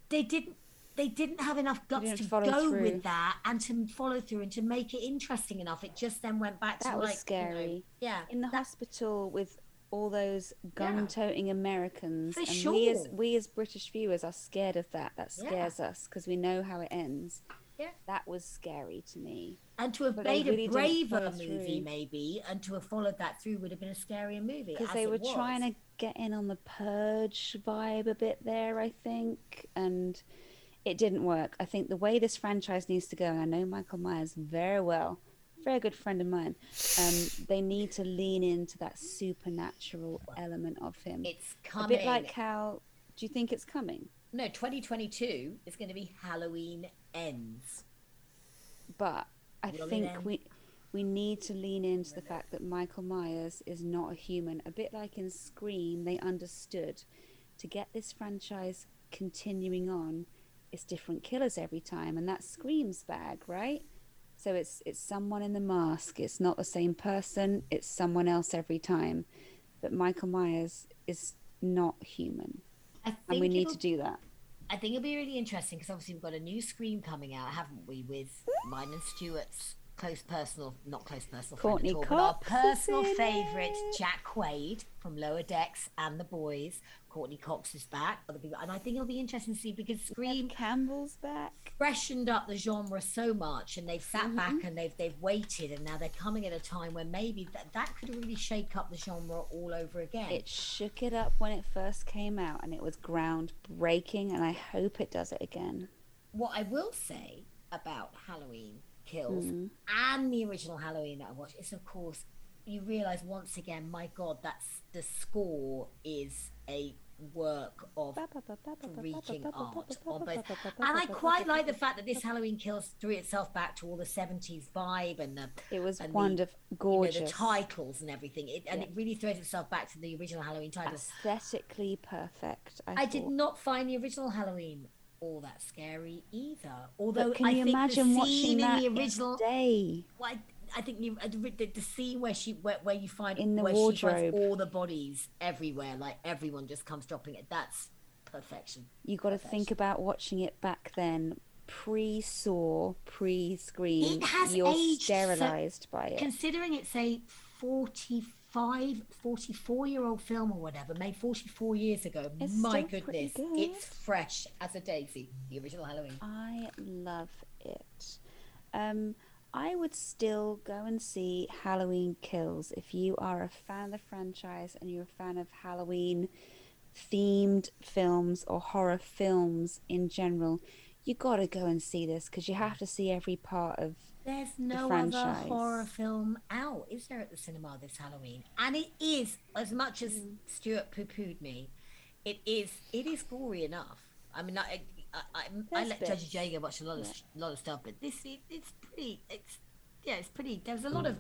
they didn't they didn't have enough guts to go through. with that and to follow through and to make it interesting enough it just then went back That to was like you know, scary. yeah in the that- hospital with all those gun-toting Americans, For and we as sure. we as British viewers are scared of that. That Yeah. scares us because we know how it ends. Yeah. That was scary to me. and to have but made really a braver movie through. maybe and to have followed that through would have been a scarier movie Because they were trying to get in on the purge vibe a bit there, I think, and it didn't work. I think the way this franchise needs to go, and I know Michael Myers very well, very good friend of mine. Um, they need to lean into that supernatural element of him. it's coming. a bit like how. Do you think it's coming? no 2022 is going to be halloween ends But I Will think we we need to lean into the fact that Michael Myers is not a human. A bit like in Scream, they understood to get this franchise continuing on, it's different killers every time, and that Scream's bag, right? So it's it's someone in the mask. It's not the same person. It's someone else every time. But Michael Myers is not human, i think and we need to do that. I think it'll be really interesting because obviously we've got a new Scream coming out, haven't we? With mine and Stuart's close personal, not close personal Courtney friend at all, but our personal favourite. Jack Quaid from Lower Decks and the Boys. Courtney Cox is back. Other people, and I think it'll be interesting to see because Scream Neve Campbell's back. freshened up the genre so much, and they've sat Mm-hmm. back and they've they've waited, and now they're coming at a time where maybe that that could really shake up the genre all over again. It shook it up when it first came out, and it was groundbreaking. And I hope it does it again. what I will say about Halloween Kills Mm. and the original Halloween that I watched is, of course, you realise once again, my God, that's the score is a work of freaking art on both. And I quite like the fact that this Halloween Kills threw itself back to all the 70s vibe and the It was and the- wonderful, you know, gorgeous, the titles and everything. It, and Yeah. it really throws itself back to the original Halloween titles. aesthetically perfect. I, I did not find the original Halloween all that scary either. Although But can I you think imagine the watching that in the original, day? well, I, I think the, uh, the, the scene where she where, where you find In the where she wardrobe. finds all the bodies everywhere, like everyone just comes dropping it. That's perfection. You got to think about watching it back then, pre-Saw, pre-Scream. It has You're aged so- sterilized by it. Considering it's a 45, 44 year old film or whatever, made 44 years ago, It's my goodness, good. it's fresh as a daisy. The original Halloween. I love it. Um, I would still go and see Halloween Kills if you are a fan of the franchise and you're a fan of Halloween themed films or horror films in general. You got to go and see this because you have to see every part of. There's no other franchise. horror film out, is there, at the cinema this Halloween? And it is, as much as Mm. Stuart poo-pooed me, it is it is gory enough. I mean, I I, I, I There's let Judge bits. Jager watch a lot of lot of stuff, but this it, it's pretty. It's yeah, it's pretty. There's a lot mm. of.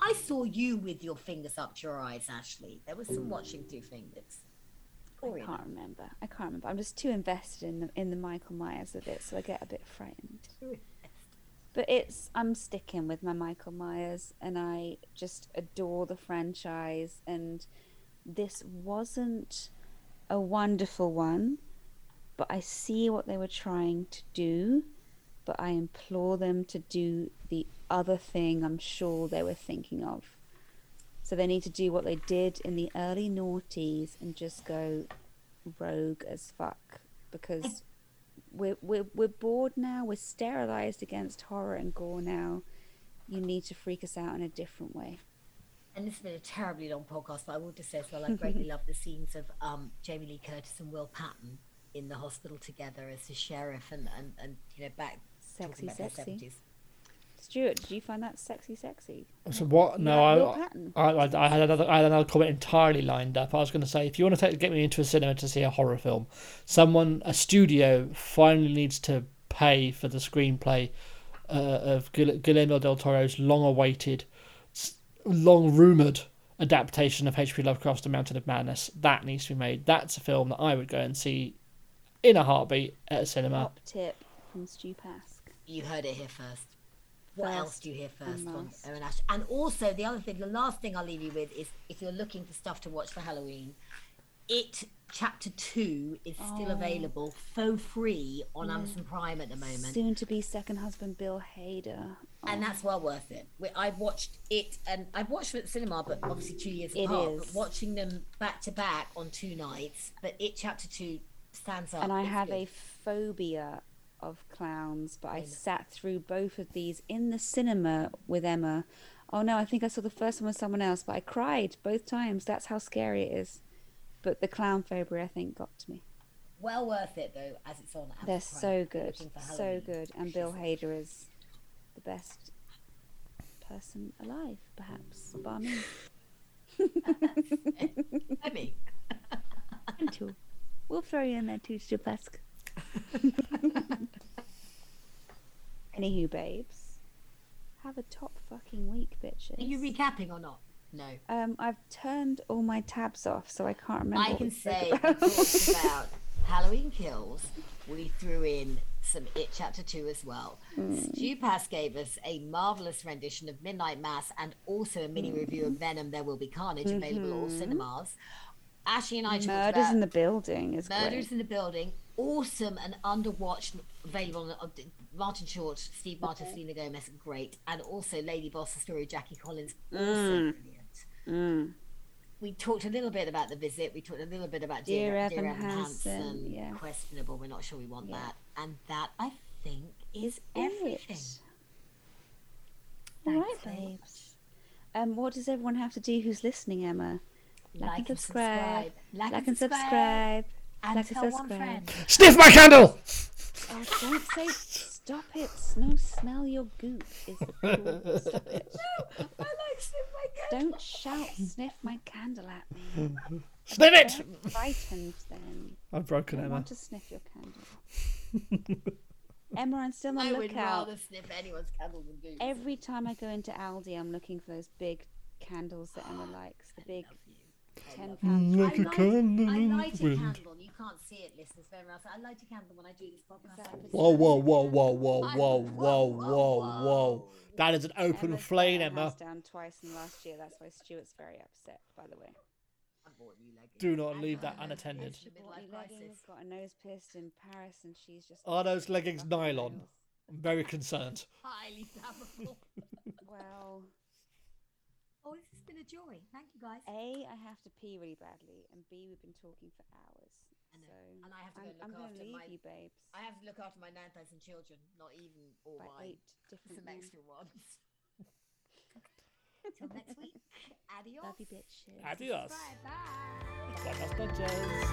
I saw you with your fingers up to your eyes, Ashley. There was some mm. watching through fingers. I can't remember. I can't remember. I'm just too invested in the in the Michael Myers of it, so I get a bit frightened. <laughs> enough. But it's I'm sticking with my Michael Myers and I just adore the franchise and this wasn't a wonderful one, but I see what they were trying to do, but I implore them to do the other thing I'm sure they were thinking of. So they need to do what they did in the early noughties and just go rogue as fuck because we're we're we're bored now. We're sterilized against horror and gore now. You need to freak us out in a different way. And this has been a terribly long podcast, but I will just say as well, I greatly <laughs> love the scenes of um, Jamie Lee Curtis and Will Patton in the hospital together as the sheriff and, and, and you know, back Sexy, talking about their sexy. 70s. Stuart, did you find that sexy, sexy? So what? No, I, I, I, I had another, I had another comment entirely lined up. I was going to say, if you want to take, get me into a cinema to see a horror film, someone, a studio, finally needs to pay for the screenplay uh, of Guil- Guillermo del Toro's long-awaited, long-rumored adaptation of H.P. Lovecraft's *The Mountain of Madness*. That needs to be made. That's a film that I would go and see in a heartbeat at a cinema. Top tip from Stu Pask. You heard it here first. What First else do you hear first and on. Owen Ash? And also, the other thing, the last thing I'll leave you with is if you're looking for stuff to watch for Halloween, It Chapter 2 is still Oh. available for free on Amazon Prime at the moment. Soon to be second husband Bill Hader. and that's well worth it. We, I've watched it, and I've watched it at the cinema, but obviously two years It apart. is. But watching them back to back on two nights, but it chapter two stands up. and I It's have good. a phobia of clowns, but I sat through both of these in the cinema with Emma. Oh no, I think I saw the first one with someone else, but I cried both times. That's how scary it is. But the clown phobia, I think, got to me. well worth it though, as it's on. They're so good, so good, and Bill Hader is the best person alive, perhaps, bar me. I mean, And too. We'll throw you in there too, Stupesk. Anywho, babes, have a top fucking week, bitches. are you recapping or not? No. Um, I've turned all my tabs off, so I can't remember. I can we spoke say we about. talked about Halloween Kills. We threw in some It Chapter 2 as well. Hmm. Stu Pass gave us a marvellous rendition of Midnight Mass and also a mini Hmm. review of Venom There Will Be Carnage available at all cinemas. Ashley and I talked Murders about in the building is Murders great. in the Building. Awesome and underwatched, available on uh, Martin Short, Steve Martin, Selena Gomez, great. And also Lady Boss, the story of Jackie Collins, also brilliant Mm. we talked a little bit about the visit. We talked a little bit about Dear Dear, Evan Evan Hansen, Hansen. yeah. Questionable. We're not sure we want Yeah. that. And that I think is everything. All right, Thanks very much. babes. Um, what does everyone have to do who's listening, Emma? Like, and subscribe. Like, and subscribe. And Like and tell one friend. Sniff my candle! Oh, don't say stop it. No, smell your goop is the <laughs> cool. Stop it. No, I like sniff my cat. Don't shout, sniff my candle at me. Sniff it! Don't frightened then. I've broken I don't Emma. want to sniff your candle. Emma, I'm still on I the would lookout. rather sniff anyone's candle than do. Every time I go into Aldi, I'm looking for those big candles that Emma <gasps> likes. The big ten mm, pound. Like I a light, candle I in the light a wind. candle. You can't see it, listeners. Very well. So I light a candle when I do this podcast. I put it Whoa, whoa, whoa, whoa, whoa, whoa, whoa, whoa, whoa. That is an open Emma's flame, got her Emma. house down twice in the last year. That's why Stuart's very upset. By the way, I bought new leggings. Do not I leave that unattended. It's the bought new leggings, got a nose pierced in Paris, and she's just. Are those leggings nylon? I'm very concerned. <laughs> Highly <laughs> flammable. <laughs> Well, this has been a joy. Thank you, guys. A, I have to pee really badly, and B, we've been talking for hours. I know. So And I have to go I'm, and I'm look going to after leave my- you, babes. I have to look after my 9,000 children, not even all by mine. eight different Some men. extra ones. <laughs> Till next week. Adios. Love you, bitches. Adios. Bye. Bye. Buenas noches.